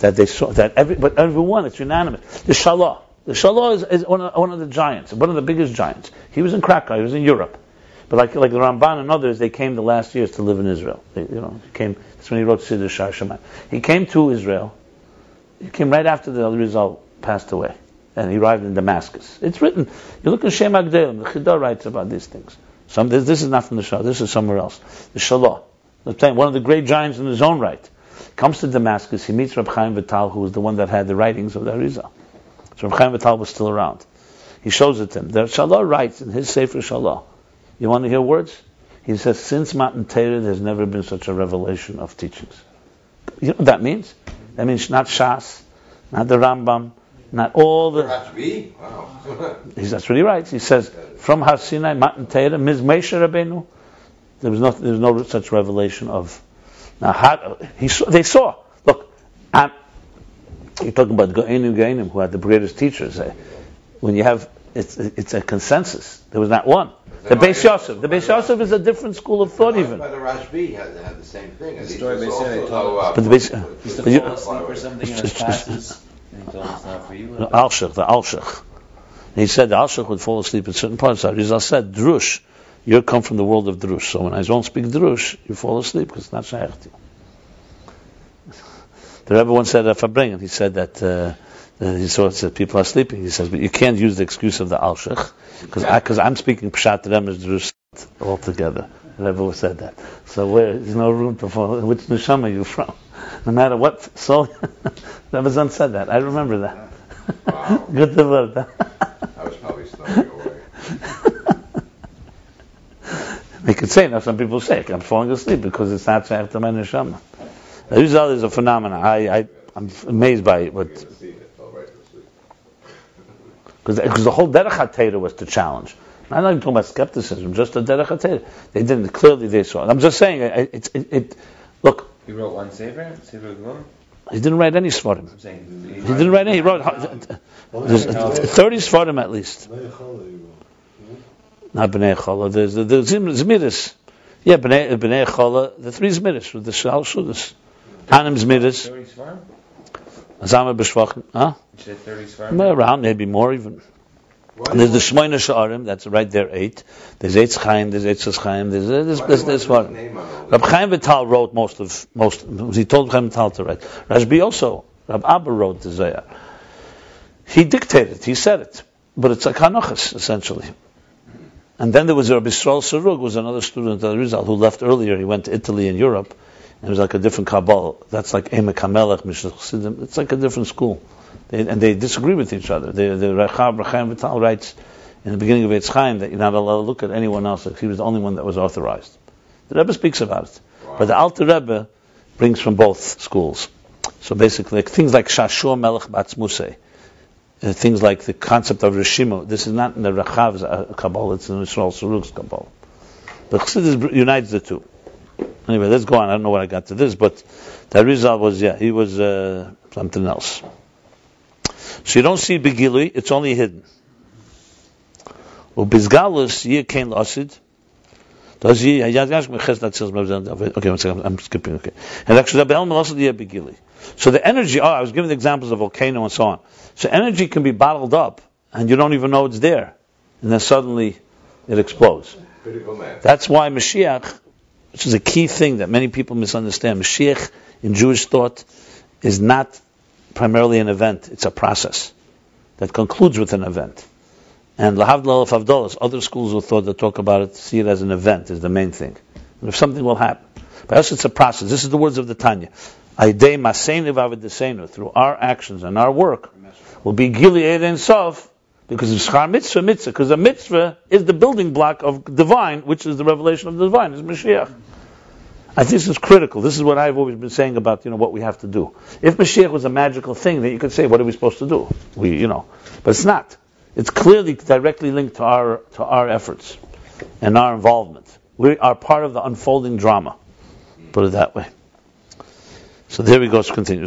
that they saw that every, but everyone it's unanimous. The Shalah, the Shalah is, is one, of, one of the giants, one of the biggest giants. He was in Krakow, he was in Europe, but like like the Ramban and others, they came the last years to live in Israel. They, you know, came. That's when he wrote Siddur Shar. He came to Israel. He came right after the Arizal passed away, and he arrived in Damascus. It's written. You look at Shem HaGedolim. The Chida writes about these things. Some this, this is not from the Shalah. This is somewhere else. The Shalah. One of the great giants in his own right. Comes to Damascus, he meets Reb Chaim Vital, who was the one that had the writings of the Arizal. So Reb Chaim Vital was still around. He shows it to him. The Shalah writes in his Sefer Shalah. You want to hear words? He says, since Matan Torah, there's never been such a revelation of teachings. You know what that means? That means not Shas, not the Rambam, not all the. Wow. He's, that's what he writes. He says, from Har Sinai, Matan Torah, Ms. Moshe Rabbeinu, there was no, there was no such revelation of. Now, how, he saw, they saw. Look, I'm, you're talking about Goenim Goenim, who had the greatest teachers. eh? When you have, it's, it's a consensus. There was not one. The Beis Yosef. The Beis Yosef is a different school of thought, even. By the Rashbi had, had the same thing. The story was they say also, they told- uh, But the Beis, Used to fall asleep or something in his classes, and he told us not for you. the Alshach, the Alshach. He said the Alshach would fall asleep at certain parts. Arizal said, Drush, you come from the world of Drush. So when I don't speak Drush, you fall asleep because it's not Shaykh to you. The Rebbe once said at Farbrengen, he said that uh, Uh, he saw that people are sleeping. He says, but you can't use the excuse of the Alshach because because I'm speaking Pshat Rem as Drush altogether. The Rebbe said that. So where, there's no room to fall. Which neshama are you from? No matter what soul. Rebbe Zon said that. I remember that. Wow. Good to learn that. I was probably snoring away. They could say now. Some people say I'm falling asleep because it's not to my neshama. Result is a phenomenon. I, I I'm amazed by it, but You haven't seen it. Fell right to sleep. Because the whole derech hatera was to challenge. I'm not even talking about skepticism, just the derech hatera. They didn't clearly they saw it. I'm just saying it. It, it, it look, He wrote one Sefer, Sefer Gvum. he didn't write any svarim. I'm saying He didn't write any. He wrote there's 30 svarim at least. Not bnei chala. There's the, the Zim- zmiris. Yeah, bnei bnei chala. The three zmiris with the shal shudas. Anim zmiris. Zama b'shvachim. Huh? You said thirty Svarim? Around maybe more even. Why there's the Shmoyna Sha'arim, that's right there, eight. There's Eitz Chaim, there's Eitz Chaim, there's there's why do there's, you there's want one. his name on Rab this? Chaim Vital wrote most of most. He told Chaim Vital to write. Rashbi also. Rab Abba wrote the Zohar. He dictated. He said it, but it's like Hanochas essentially. And then there was Rabbi Yisrael Sarug, was another student of Arizal who left earlier. He went to Italy and Europe. It was like a different Kabbalah. That's like Emek HaMelech, Mishnah Chassidim. It's like a different school. They, and they disagree with each other. The, the Rechab Chaim Vital writes in the beginning of Eitz Chaim that you're not allowed to look at anyone else. He was the only one that was authorized. The Rebbe speaks about it. But the Alter Rebbe brings from both schools. So basically, things like Shashua Melech Batzmusei, uh, things like the concept of Rishimu. This is not in the Rechav's uh, Kabbalah, it's in the Israel Sarug's Kabbalah. But Chassidus unites the two. Anyway, let's go on. I don't know what I got to this, but the result was, yeah, he was uh, something else. So you don't see Begili, it's only hidden. Okay, one second, I'm skipping, okay. And actually, the So the energy, oh, I was giving the examples of volcano and so on. So energy can be bottled up, and you don't even know it's there. And then suddenly, it explodes. That's why Mashiach which is a key thing that many people misunderstand, Mashiach in Jewish thought is not primarily an event, it's a process that concludes with an event. And Lahavdal of Avdolas, other schools of thought that talk about it, see it as an event, is the main thing. And if something will happen. But also it's a process. This is the words of the Tanya. Aidei maseinu v'avedesenu, through our actions and our work, will be Gilead and Sof, because it's Schar Mitzvah Mitzvah, because a mitzvah is the building block of divine, which is the revelation of the divine, is Mashiach. Think this is critical. This is what I've always been saying about, you know, what we have to do. If Mashiach was a magical thing, then you could say, what are we supposed to do? We, you know, but it's not. It's clearly directly linked to our, to our efforts and our involvement. We are part of the unfolding drama. Put it that way. So there we go. Continue.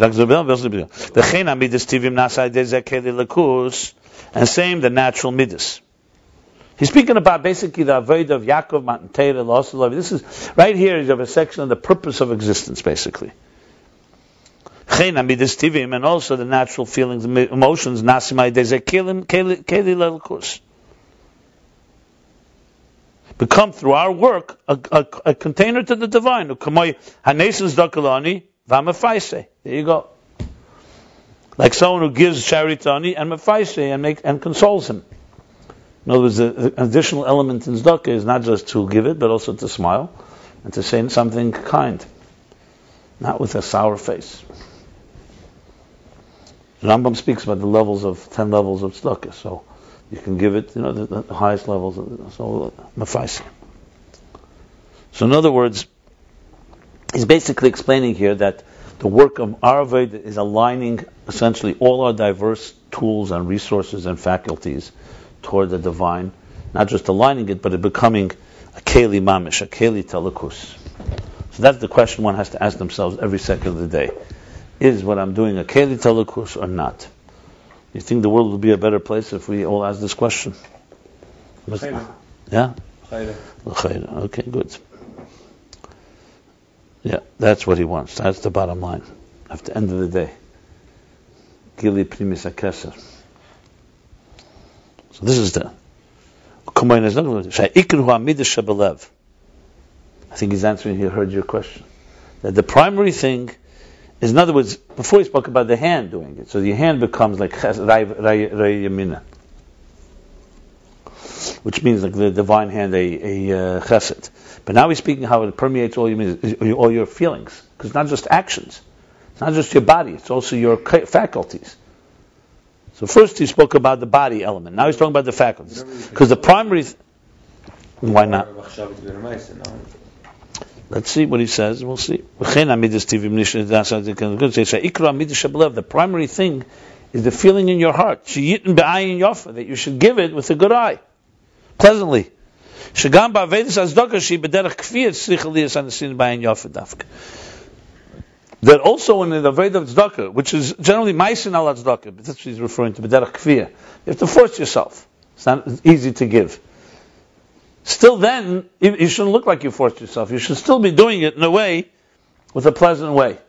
And same the natural midas. He's speaking about basically the avoid of Yaakov, Matan Torah, loss of. This is right here. You have a section on the purpose of existence, basically. And also the natural feelings, emotions, nasimai dezekilim, keli lelkus. Become through our work a, a, a container to the divine. There you go. Like someone who gives charity to Ani and Mefaise and make and consoles him. In other words, the, additional element in tzedakah is not just to give it, but also to smile and to say something kind, not with a sour face. Rambam speaks about the levels of ten levels of tzedakah, so you can give it, you know, the, the highest levels. Of, so mefaisi. So in other words, he's basically explaining here that the work of Aravad is aligning essentially all our diverse tools and resources and faculties toward the divine, not just aligning it, but it becoming a keli mamish, a keli telekus. So that's the question one has to ask themselves every second of the day. Is what I'm doing a keli telekus or not? You think the world would be a better place if we all ask this question? Yeah? Okay, good. Yeah, that's what he wants. That's the bottom line. At the end of the day. Gili primis akeser. So this is the I think he's answering, he heard your question. That the primary thing is, in other words, before he spoke about the hand doing it, so the hand becomes like yamina, which means like the divine hand, a, a uh, chesed. But now he's speaking how it permeates all your, all your feelings, because it's not just actions, it's not just your body, it's also your faculties. So first he spoke about the body element. Now he's talking about the faculties. Because the primary... Th- why not? Let's see what he says. We'll see. The primary thing is the feeling in your heart. That you should give it with a good eye. Pleasantly that also in the Veda of Tzedakah, which is generally Maisin al Tzedakah, but that's what he's referring to, B'derech Kfiyah. You have to force yourself. It's not easy to give. Still then, you shouldn't look like you forced yourself. You should still be doing it in a way, with a pleasant way.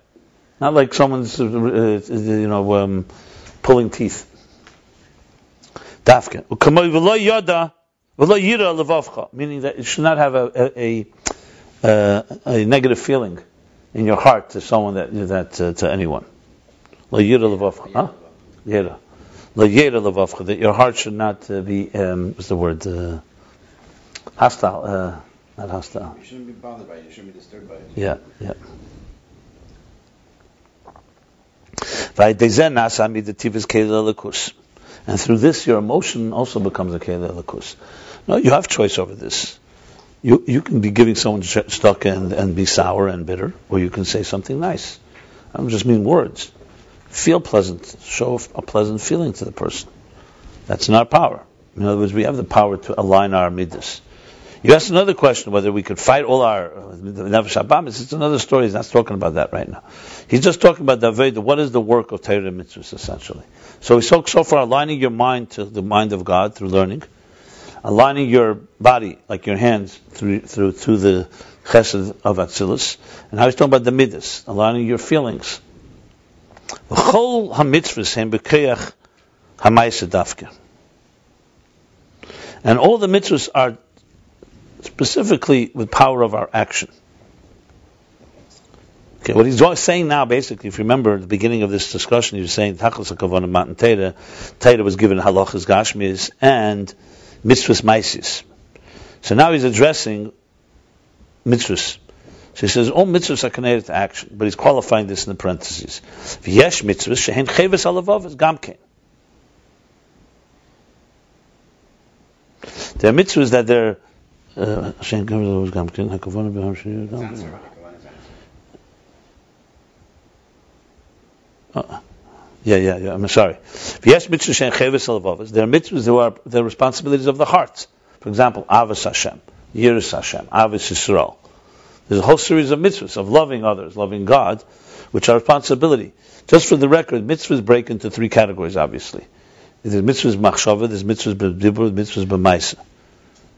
Not like someone's, uh, uh you know, um, pulling teeth. Dafka. Meaning that you should not have a, a, a, a negative feeling in your heart to someone that that uh, to anyone. La yira levavcha. Huh? Yira. La yira levavcha. That your heart should not uh, be um, what's the word? Uh, hostile. Uh, not hostile. You shouldn't be bothered by it. You shouldn't be disturbed by it. Yeah. Yeah. And through this, your emotion also becomes a kele No, you have choice over this. You, you can be giving someone stuck and, and be sour and bitter, or you can say something nice. I don't just mean words. Feel pleasant. Show a pleasant feeling to the person. That's our power. In other words, we have the power to align our midas. You asked another question whether we could fight all our uh, nefesh habamis. It's another story. He's not talking about that right now. He's just talking about the. What is the work of Torah mitzvahs essentially? So we so far aligning your mind to the mind of God through learning aligning your body, like your hands, through through to the chesed of Atzilus. And now he's talking about the midas, aligning your feelings. And all the mitzvahs are specifically with power of our action. Okay, what he's saying now, basically, if you remember at the beginning of this discussion, he was saying Tachlis HaKavana Matan Teira, Teira was given halachas gashmis and mitzvahs maisis. So now he's addressing mitzvahs. So he says all mitzvahs are connected to action, but he's qualifying this in the parentheses. V'yesh mitzvahs shehen cheves alavav is gamkein. There are mitzvahs that they're uh, shehen cheves alavav is gamkein. Hakavana b'ham shehen Sounds gamkein. right. Uh, yeah, yeah, yeah. I'm sorry. Yes, mitzvahs shein cheves alavavas. There are mitzvahs who are the responsibilities of the heart. For example, avos Hashem, yiras Hashem, avos Yisrael. There's a whole series of mitzvahs of loving others, loving God, which are responsibility. Just for the record, mitzvahs break into three categories. Obviously, there's mitzvahs machshava, there's mitzvahs b'dibur, mitzvahs b'maisa.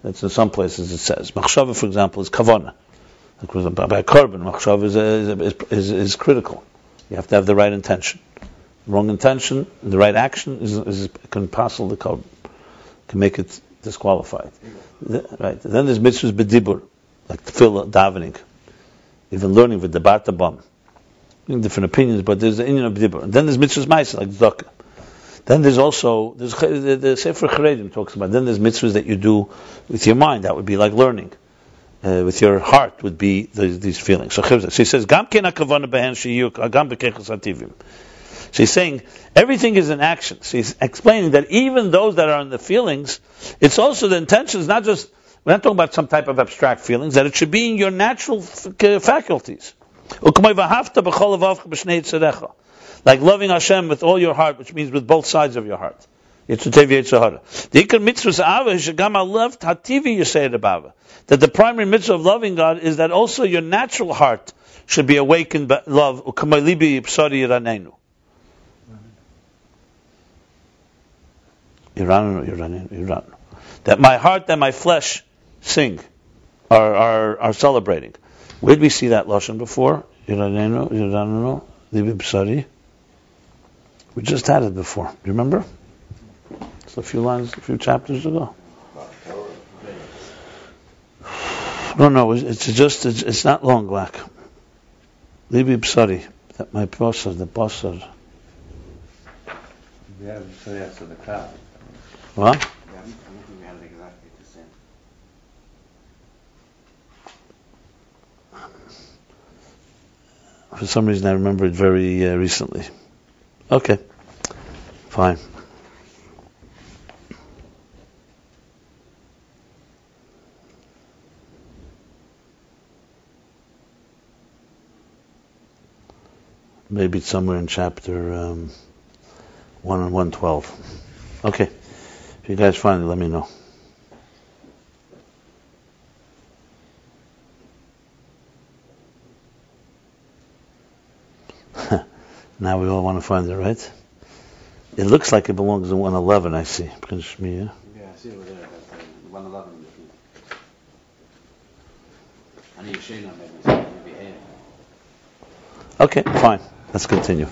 That's in some places it says. Machshava, for example, is kavana. By korban, machshava is, is, is, is critical. You have to have the right intention. Wrong intention, the right action is, is can passel the korban, can make it disqualified. The- right. Then there's mitzvahs bedibur, like tefillah, davening, even learning with the batabam. Different opinions, but there's the Indian of bedibur. And then there's mitzvahs ma'isa, like zakah. Then there's also there's the, the Sefer Charedim talks about. Then there's mitzvahs that you do with your mind. That would be like learning. Uh, with your heart would be the, these feelings. So, so he says, "Gam ken hakavana behen sheyu gam bekechas hativim." So he's saying everything is in action. She's explaining that even those that are in the feelings, it's also the intentions, not just we're not talking about some type of abstract feelings, that it should be in your natural uh, faculties. Like loving Hashem with all your heart, which means with both sides of your heart. Yitzutev Yitzhahara. The ikar mitzvahs ava shagam left hativi yisayed abava. That the primary mitzvah of loving God is that also your natural heart should be awakened by love. U'kamei libi psari yiranenu. Yiranenu, yiranenu, yiranenu. That my heart and my flesh sing, are, are, are celebrating. Where did we see that lashon before? Yiranenu, yiranenu, libi psari. We just had it before. Do you remember? A few lines, a few chapters ago. No, no, it's, it's just, it's, it's not long, Black. Libi Psari, that my basar, the basar. Yeah, so yeah, so the crowd. What? Yeah, I don't think we had it exactly the same. For some reason, I remember it very uh, recently. Okay, fine. Maybe it's somewhere in chapter um, 1 and 112. Okay, if you guys find it, let me know. Now we all want to find it, right? It looks like it belongs in 111, I see. Yeah, I see over there, uh, 111. I need Shana maybe, so maybe here. Okay, fine. Let's continue.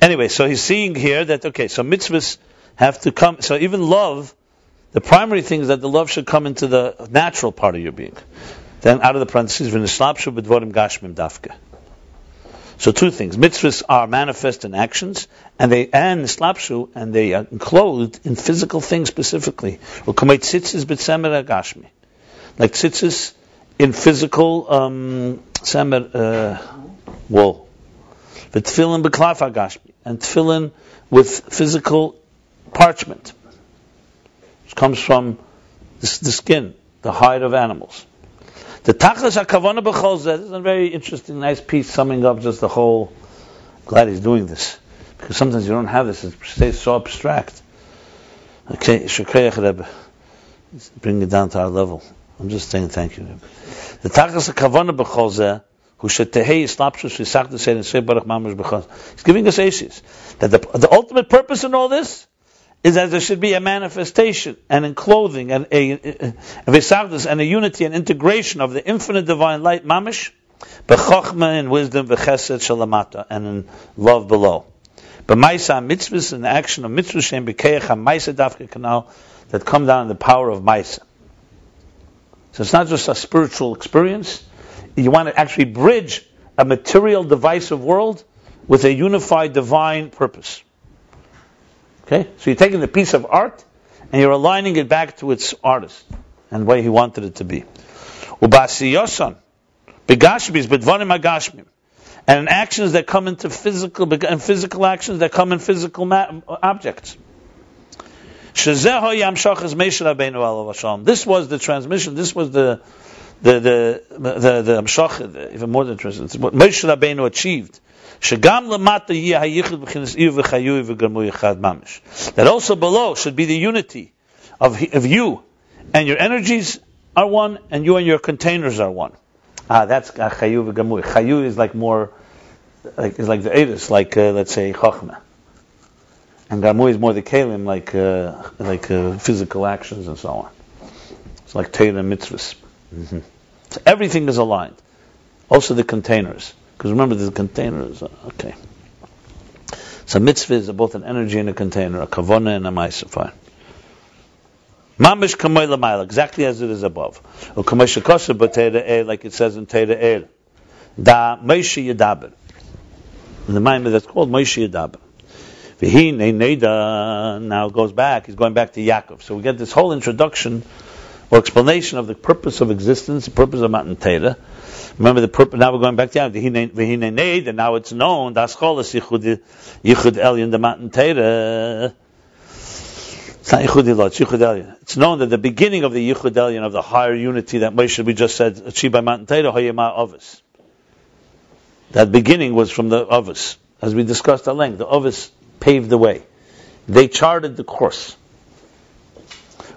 Anyway, so he's seeing here that, okay, so mitzvahs have to come, so even love, the primary thing is that the love should come into the natural part of your being. Then out of the parentheses, v'nislapshu b'dvorim gashmim. So two things. Mitzvahs are manifest in actions, and they and slapshu, and they are enclosed in physical things specifically. Like tzitzis in physical um, semer uh, wool. The tefillin b'klaf agashmi, and tefillin with physical parchment, which comes from the, the skin, the hide of animals. The tachlis hakavana b'chol zeh, this is a very interesting, nice piece summing up just the whole. Glad he's doing this because sometimes you don't have this; it stays so abstract. Okay, shukreich Rebbe, bring it down to our level. I'm just saying thank you. Rebbe. The tachlis hakavana b'chol He's giving us aces that the, the ultimate purpose in all this is that there should be a manifestation and in clothing and a, a, a, and a unity and integration of the infinite divine light, mamish, b'chochma in wisdom, b'chesed shalamata, and in love below. But Maisa mitzvahs and the action of mitzvah shem b'keich Maisa dafka canal that come down in the power of Maisa. So it's not just a spiritual experience. You want to actually bridge a material divisive world with a unified divine purpose. Okay? So you're taking the piece of art and you're aligning it back to its artist and way he wanted it to be. Ubasiyosan. Begashmis, bedvanim agashmim. And actions that come into physical, and physical actions that come in physical ma- objects. This was the transmission. This was the the the the, the, the even more than transmission. What Moshe Rabbeinu achieved that also below should be the unity of, of you and your energies are one, and you and your containers are one. Ah, that's chayu v'gamui. Chayu is like more, like is like the edus, like uh, let's say chachma, and gamui is more the kalim, like uh, like uh, physical actions and so on. It's like Torah mitzvahs. Mm-hmm. So everything is aligned. Also the containers. Because remember, the containers. Okay. So mitzvahs are both an energy and a container, a kavona and a ma'isa. Mamish lamayla, exactly as it is above. Or b'teira like it says in Teira el. Da Moshe Yedaber. In the mind that's called. V'hi neda now goes back. He's going back to Yaakov. So we get this whole introduction or explanation of the purpose of existence, the purpose of Matan Torah. Remember the purpose. Now we're going back Yaakov. And now it's known. Das cholas yichud elyon the Matan Torah. It's not yichud elyon. It's known that the beginning of the yichud elyon of the higher unity that Moshe we just said achieved by Matan Torah hoyema ovis. That beginning was from the ovis, as we discussed at length. The ovis paved the way. They charted the course.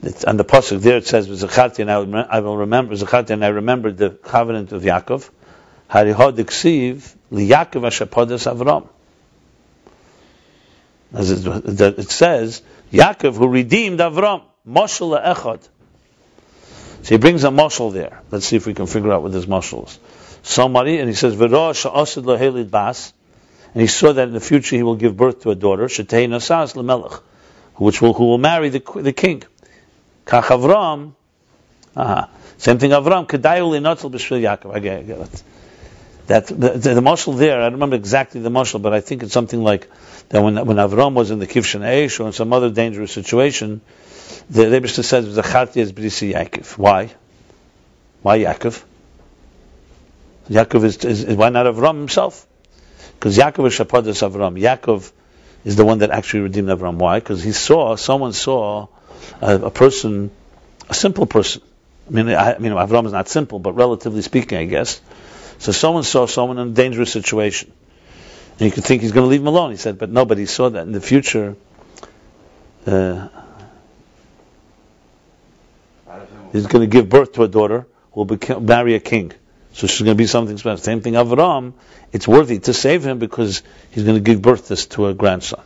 And the pasuk there it says "V'zacharti and I will remember Zacharti and I remembered the covenant of Yaakov. Harihod iksiv liYaakov Avram. As it, it says, Yaakov who redeemed Avram, Moshel Echad. So he brings a moshel there. Let's see if we can figure out what this moshel is. Somebody, and he says, V'ro sha'osid lohelid bas, and he saw that in the future he will give birth to a daughter, Shetei nasas lemelech, which will, who will marry the, the king. Kach Avram, same thing Avram, Kedayu linotzel b'shvil Yaakov. I get, I get it. That the, the, the there, I don't remember exactly the marshal, but I think it's something like that when when Avram was in the Kivshan Eish or in some other dangerous situation, the Rebbe says Zacharti is Brisi Yaakov. Why? Why Yaakov? Yaakov is, is, is why not Avram himself? Because Yaakov is Shapadas Avram. Yaakov is the one that actually redeemed Avram. Why? Because he saw, someone saw a, a person, a simple person. I mean, I, I mean, Avram is not simple, but relatively speaking, I guess. So someone saw someone in a dangerous situation. And you could think he's going to leave him alone. He said, but nobody saw that in the future. Uh, he's going to give birth to a daughter who will become, marry a king. So she's going to be something special. Same thing, Avram, it's worthy to save him because he's going to give birth to a grandson.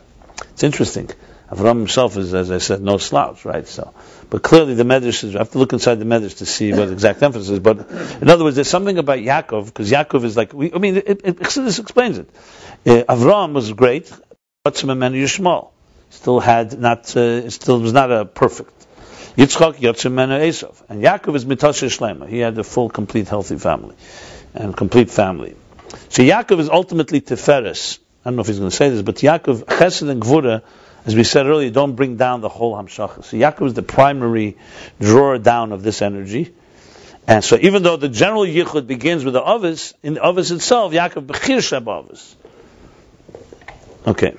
It's interesting. Avram himself is, as I said, no slouch, right? So, but clearly the Medrash is, I have to look inside the Medrash to see what exact emphasis. But in other words, there's something about Yaakov, because Yaakov is like, we, I mean, it, it, Exodus explains it. Uh, Avram was great, but some men Yishmael still had not, uh, still was not a perfect. Yitzchak Yotzim Menu Esav. And Yaakov is Mitasha Shlema. He had a full, complete, healthy family. And complete family. So Yaakov is ultimately Tiferes. I don't know if he's going to say this, but Yaakov, Chesed and Gvura as we said earlier, don't bring down the whole Hamshacha. So Yaakov is the primary drawer down of this energy. And so even though the general Yichud begins with the Avis, in the Avis itself, Yaakov Bechir Sheb Avis. Okay.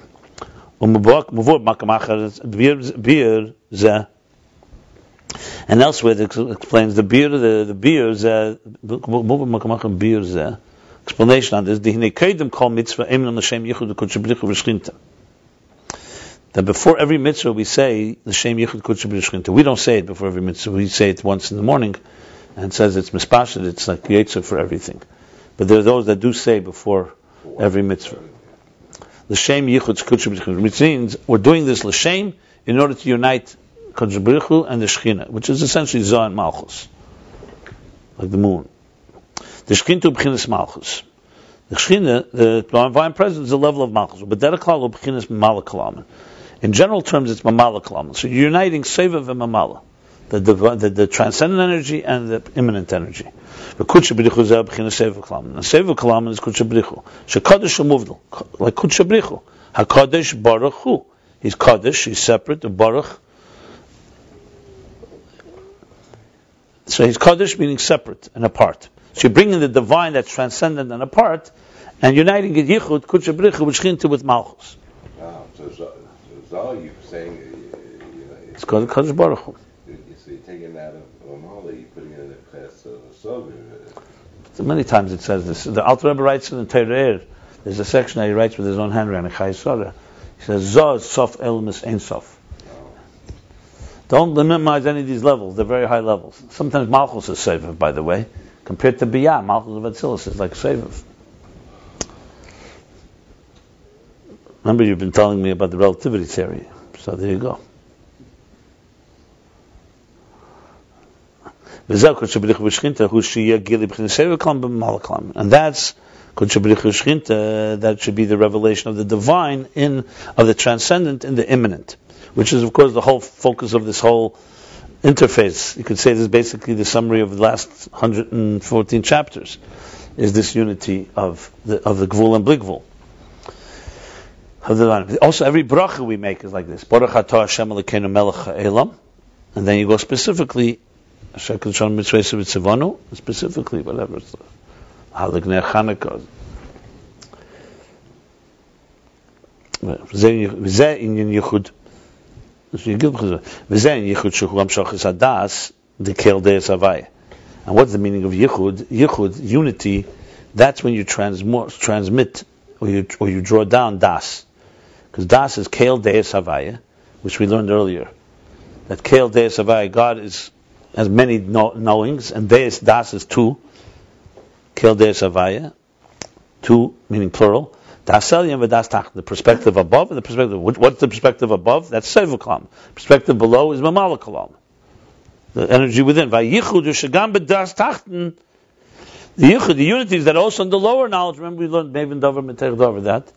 And elsewhere, it explains the beer, the the beers, uh, beers, uh, explanation on this. The hinekeidim call mitzvah emin l'shem yichud v'kutchabrichu v'shchinta. That before every mitzvah we say the shem yichud kutchabrichu We don't say it before every mitzvah. We say it once in the morning, and it says it's mispashit. It's like yetzer for everything. But there are those that do say before every mitzvah. The shem yichud kutchabrichu, which means we're doing this l'shem in order to unite Kodesh and the Shechina, which is essentially Zoh and Malchus, like the moon. The Shechina B'chinas Malchus. The Shechina, the divine presence, is the level of Malchus. But that B'chinas Mamalakalam. In general terms, it's mamala Mamalakalam. So you're uniting Seva and Mamala. The, the, the, transcendent energy and the immanent energy. The Kutsha B'richu is B'chinas Seva Kalam. And Seva Kalam is Kutsha B'richu. Shekadosh Muvdal, like Kutsha B'richu. HaKadosh Baruch Hu. He's Kadosh, he's separate, the Baruch So he's Kaddish meaning separate and apart. So you're bringing the divine that's transcendent and apart, and uniting it Yichud, Kutsha into with Malchus. Wow, so Zal, you're saying, uh, you know, it's called Kaddish Baruch Hu. So you're taking that of you're putting it in the class of. So many times it says this. The Alter Rebbe writes in the Torah, there's a section that he writes with his own handwriting. He says, Zah Sof Elmas Ein Sof. Don't minimize any of these levels. They're very high levels. Sometimes Malchus is Seviv, by the way. Compared to Biyah, Malchus of Atzilus is like Seviv. Remember, you've been telling me about the relativity theory. So there you go. Uh, and that's that should be the revelation of the divine in of the transcendent in the immanent which is, of course, the whole focus of this whole interface. You could say this is basically the summary of the last 114 chapters, is this unity of the, of the Gvul and Bligvul. Also, every bracha we make is like this. Baruch atah Hashem Elokeinu melech ha'elam. And then you go specifically, specifically, whatever. Halig Ner Chanukah. וזה עניין ייחוד the And what's the meaning of yichud? Yichud, unity, that's when you transmit or you, or you draw down das. Because das is kel deis havaya, which we learned earlier. That kel deis havaya, God is, has many knowings, and deis, das is two. Kel deis havaya, two, meaning plural. Das seljem, the perspective above and the perspective. What's the perspective above? That's sevuklam. Perspective below is mamalakalam. The energy within. Vayichud shagam bedas tachten. The yichud, the unities that also in the lower knowledge. Remember we learned Maven Dover Metech Dover that.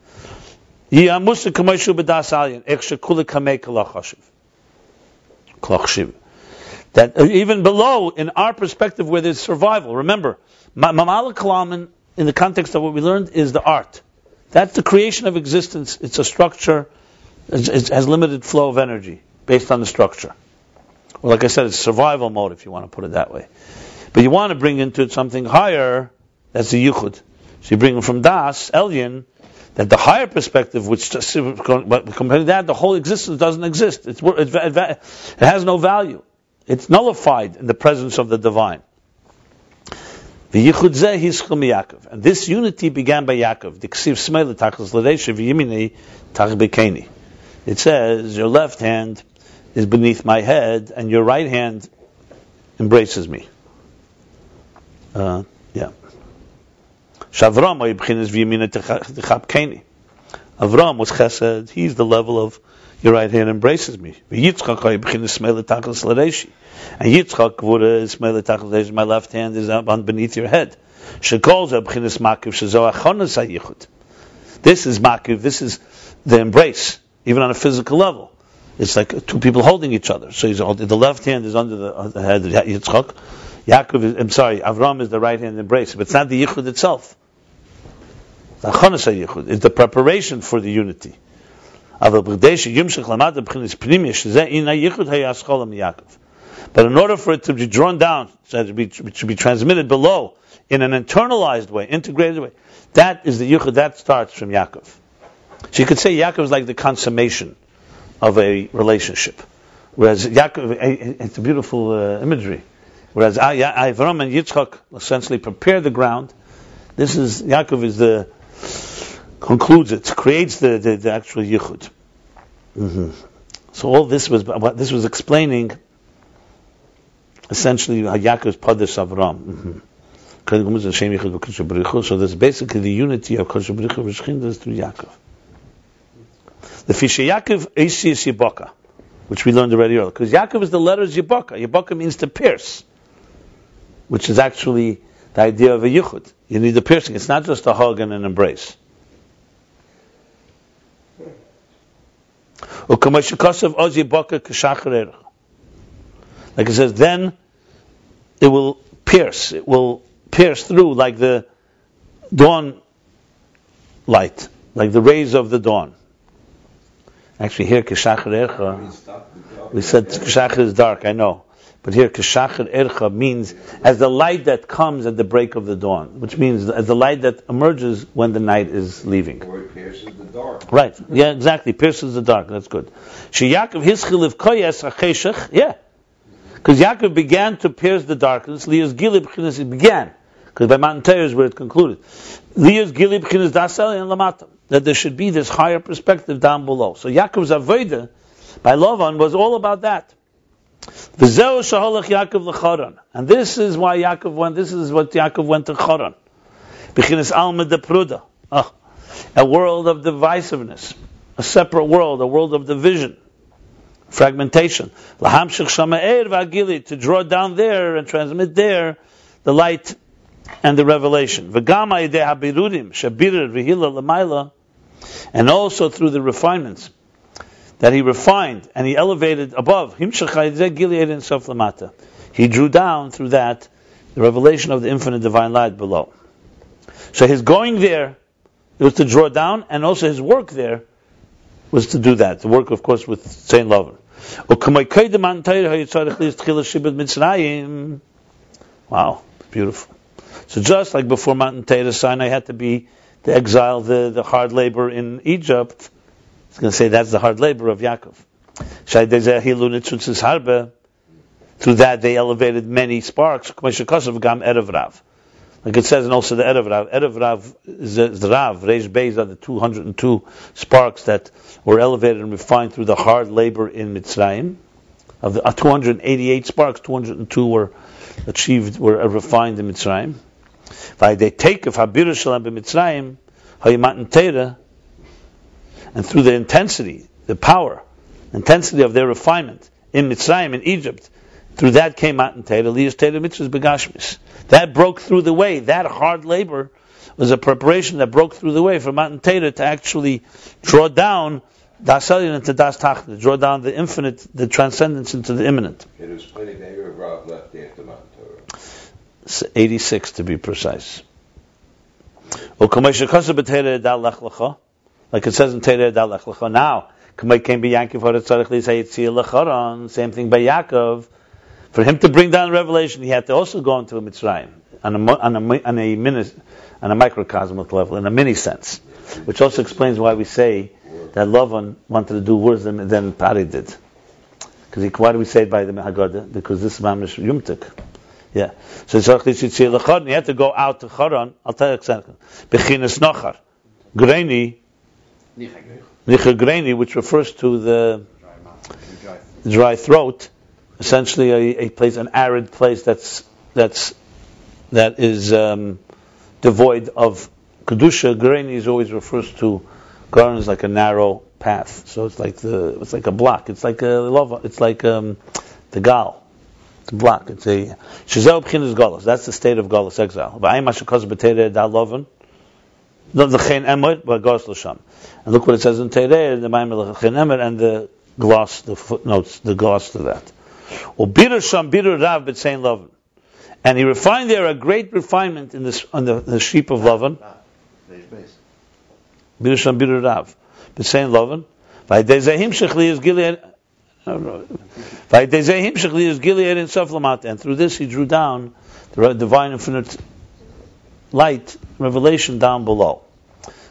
That uh, even below, in our perspective, where there's survival. Remember, mamalakalam in the context of what we learned is the art. That's the creation of existence. It's a structure, it has limited flow of energy based on the structure. Well, like I said, it's survival mode, if you want to put it that way. But you want to bring into it something higher, that's the Yuchud. So you bring from Das, Elyon, that the higher perspective, which to that, the whole existence doesn't exist. It's, it, it has no value. It's nullified in the presence of the divine. The. And this unity began by Yaakov. The Ksiv Smele Tachlis Ladesha V'yimini Tach Bekeni. It says, your left hand is beneath my head, and your right hand embraces me. Uh. Shavram Keni. Avram was chesed. He's the level of your right hand embraces me. Yitzchak And Yitzchak wurde my left hand is on beneath your head. She calls This is makiv, this is the embrace, even on a physical level. It's like two people holding each other. So he's the left hand is under the, the head of Yitzchak. Yaakov is, I'm sorry, Avram is the right hand embrace, but it's not the yichud itself. Is the preparation for the unity. But in order for it to be drawn down, so to be, should be transmitted below in an internalized way, integrated way, that is the yichud, that starts from Yaakov. So you could say Yaakov is like the consummation of a relationship. Whereas Yaakov, eh, eh, it's a beautiful uh, imagery. Whereas Avram and Yitzchak essentially prepare the ground. This is Yaakov is the concludes it, creates the the, the actual yichud. hmm So all this was what this was explaining. Essentially, Yaakov's padesh Avram. Mhm. So there's basically the unity of Kodesh Baruch Hu through Yaakov. The Fisher Yaakov Eisius Yibaka, which we learned already earlier. Because Yaakov is the letters Yibaka. Yibaka means to pierce, which is actually the idea of a yichud. You need the piercing. It's not just a hug and an embrace. Like it says, then it will pierce. It will pierce through like the dawn light, like the rays of the dawn. Actually, here Kishachar uh, we said Kishachar is dark, I know. But here Kishachar Ercha means as the light that comes at the break of the dawn, which means as the light that emerges when the night is leaving. Or it pierces the dark. Right. Yeah, exactly. Pierces the dark. That's good. She Yaakov hischil koyes acheshach. Yeah. Because Yaakov began to pierce the darkness. Leah's gilib began. Because by Matan Torah is where it concluded. Leah's gilib dasel and lamata. That there should be this higher perspective down below. So Yaakov's avodah by Lavan was all about that. V'zeu shaholach Yaakov l'charan. And this is why Yaakov went, this is what Yaakov went to Charan. B'chinas alma de pruda. Ah, a world of divisiveness. A separate world, a world of division fragmentation. Lahamshich shama'er v'agili, to draw down there and transmit there the light and the revelation. V'gama yedei habirudim, shabirir v'hila l'mayla, and also through the refinements that he refined and he elevated above. He drew down through that the revelation of the infinite divine light below. So his going there, was to draw down, and also his work there was to do that. The work, of course, with Saint Lover. Wow, beautiful. So just like before Matan Torah, Sinai had to be the exile, the, the hard labor in Egypt. I was going to say that's the hard labor of Yaakov. Through that, they elevated many sparks. Like it says, and also the Erev Rav. Rav is the Rav. Reish Beis are the 202 sparks that were elevated and refined through the hard labor in Mitzrayim. Of the uh, 288 sparks, 202 were achieved, were uh, refined in Mitzrayim. They take of Habir Shalom Mitzrayim, Hayimatan Teira, and through the intensity, the power, intensity of their refinement in Mitzrayim, in Egypt, through that came Matan Teira, Liyas Teira Mitzvahs Begashmis. That broke through the way. That hard labor was a preparation that broke through the way for Matan Teira to actually draw down Das Elyon into Das Tachta, draw down the infinite, the transcendence into the imminent. It was plenty of Rav left after Matan Torah. 86 to be precise. Like it says in Teira Dal Lech Lecha. Now, Kamei came by Yaakov Lecharon. Same thing by Yaakov. For him to bring down revelation, he had to also go into Mitzrayim on a, on a, on a, mini, on a microcosmic level, in a mini sense. Which also explains why we say that Lavan wanted to do worse than, than Pari did. Because why do we say it by the Haggadah? Because this is Mamish Yumtik. Yeah. So Tzarech Lecharon, he had to go out to Charon. I'll tell you exactly. Bechinas Nochar. Greini, Nichagreni, which refers to the Dry throat, essentially a, a place, an arid place that's that's that is um, devoid of kedusha. Greni is always refers to garden is like a narrow path, so it's like the it's like a block. It's like a lava. It's like um, the gal. A block. It's a shizel b'chinas galus. That's the state of galus exile. The chen emot b'gos l'sham. And look what it says in Teireh, the Maimel chen emot and the gloss, the footnotes, the gloss to that. Bitter sham bitter rav b'tzein loven. And he refined there a great refinement in this on the, the sheep of Beis. Bitter sham bitter rav b'tzein is gilead. V'aydeizehim shechli is gilead. And through this he drew down the divine infinite light revelation down below.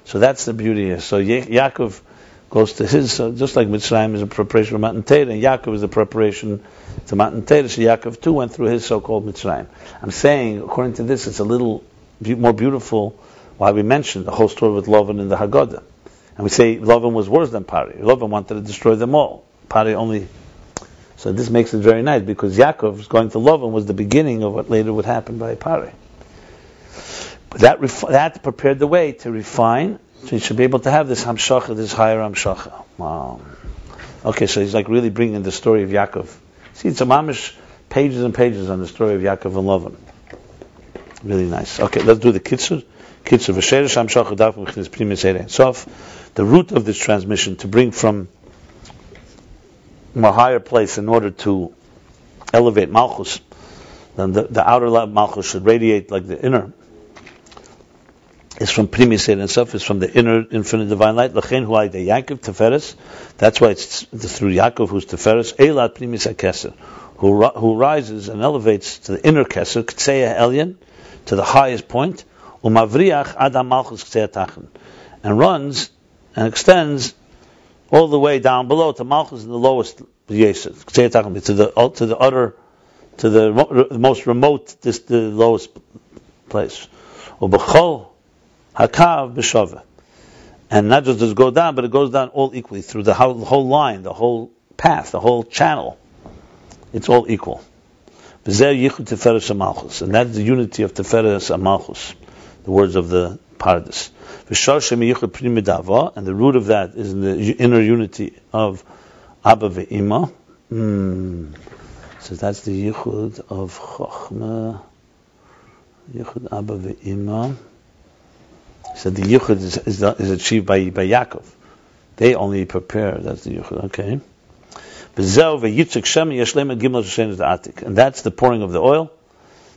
So that's the beauty here. So Ya- Yaakov goes to his, so just like Mitzrayim is a preparation for Matan Torah, and Yaakov is a preparation to Matan Torah, so Yaakov too went through his so-called Mitzrayim. I'm saying, according to this, it's a little be- more beautiful why we mentioned the whole story with Lovan in the Haggadah. And we say Lovan was worse than Pari. Lovan wanted to destroy them all. Pari only. So this makes it very nice because Yaakov's going to Lovan was the beginning of what later would happen by Pari. That ref- that prepared the way to refine. So you should be able to have this hamshacha, this higher hamshacha. Wow. Okay, so he's like really bringing the story of Yaakov. See, it's a mamish pages and pages on the story of Yaakov and Lovan. Really nice. Okay, let's do the kitzur. Kitzur v'sheresh hamshacha primis sof. The root of this transmission to bring from a higher place in order to elevate malchus, then the, the outer malchus should radiate like the inner. Is from primis erein sof. Is from the inner infinite divine light. Lachen hu the Yaakov teferes. That's why it's through Yaakov who's teferes. Eilat primis hakeser. Who, who rises and elevates to the inner keser, ktseya elyon, to the highest point, umavriach adam malchus ktseya tachin, and runs and extends all the way down below to malchus in the lowest yeser, ktseya tachin, to the uh, to the utter, to the most remote, this the lowest place. Ubechol hakav b'shava, and not just does it go down, but it goes down all equally through the whole, line, the whole path, the whole channel. It's all equal. And that's the unity of teferes malchus, the words of the paradis. And the root of that is in the inner unity of Abba ve'ima. Hmm. So that's the yichud of chokhmah. Yichud Abba ve'ima. So the yichud is, is, is achieved by by Yaakov. They only prepare. That's the yichud. Okay. And that's the pouring of the oil.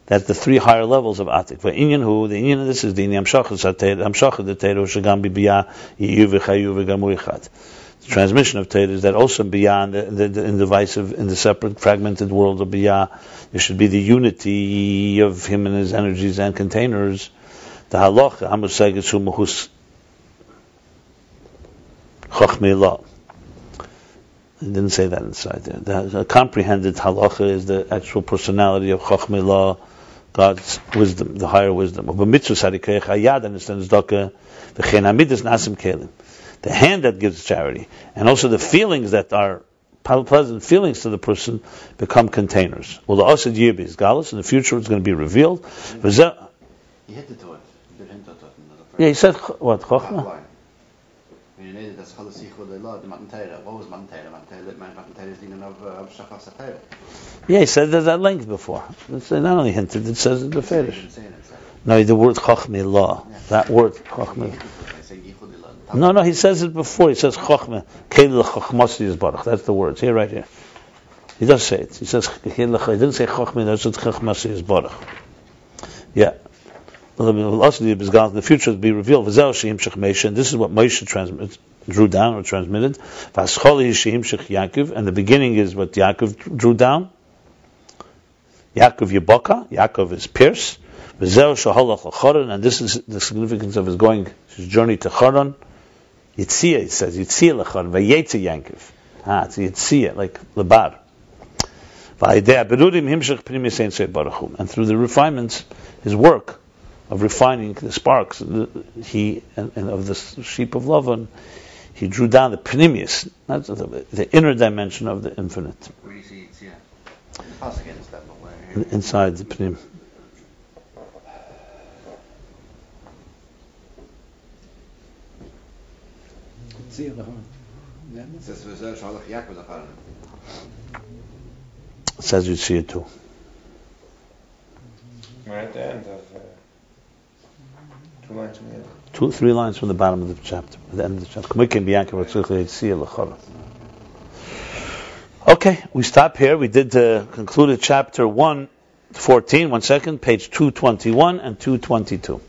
That's the three higher levels of atik. Ve'inyan hu, the inyan this is the inyan amshachah the teiro shagam ichat. The transmission of Torah is that also beyond the, the, the, in the in the separate fragmented world of biyah, there should be the unity of him and his energies and containers. The halacha hamuseget shu muhus chachmei. It didn't say that inside there. The, the comprehended halacha is the actual personality of Chachmei Law, God's wisdom, the higher wisdom. But mitzvah sarikayach hayad understands daka v'chein hamidus nasim kelim. The hand that gives charity, and also the feelings that are pleasant feelings to the person become containers. Well, the osad yibis galus in the future it's going to be revealed. V'zeh- He hit it to it. He did hint at it in the first Yeah, he said what chachma. line. When you needed das Chalas Yichud Leila, the Matan What was Matan Torah? Matan Torah, is the name of uh, Shachar Yeah, he said that at length before. It's not only hinted; it says in the He Fedish. didn't say it inside. No, the word chachmei law. That word chachmei. I say Yichud Leila. No, no, he says it before. He says Chochmah, Keil Chochmasi is Baruch. That's the words here, right here. He does say it. He says He didn't say Chochmah. He said Chochmasi is Baruch. Yeah. The future will be revealed. This is what Moshe transmit, drew down or transmitted. And the beginning is what Yaakov drew down. Yaakov Yeboka, Yaakov is pierce. V'zeh she'holach l'choron, and this is the significance of his going his journey to Choron. Yitzia, it says, Yitzia l'choron, v'yetzi Yankov. Ah, it's Yitzia, like. And through the refinements, his work of refining the sparks, the, he and, and of the sheep of Lavan, he drew down the pnimius, not the, the inner dimension of the infinite, Where do you see it's, yeah. The Pasuk is that, but where? in- inside the pnim. Tzia l'chon. Yeah. It says, "V'zeh shalach Yaakov l'charan." It says you see it too. Right at the end of two three lines from the bottom of the chapter, the end of the chapter. Okay, we stop here. We did uh, concluded chapter 114, one second, page 221 and 222.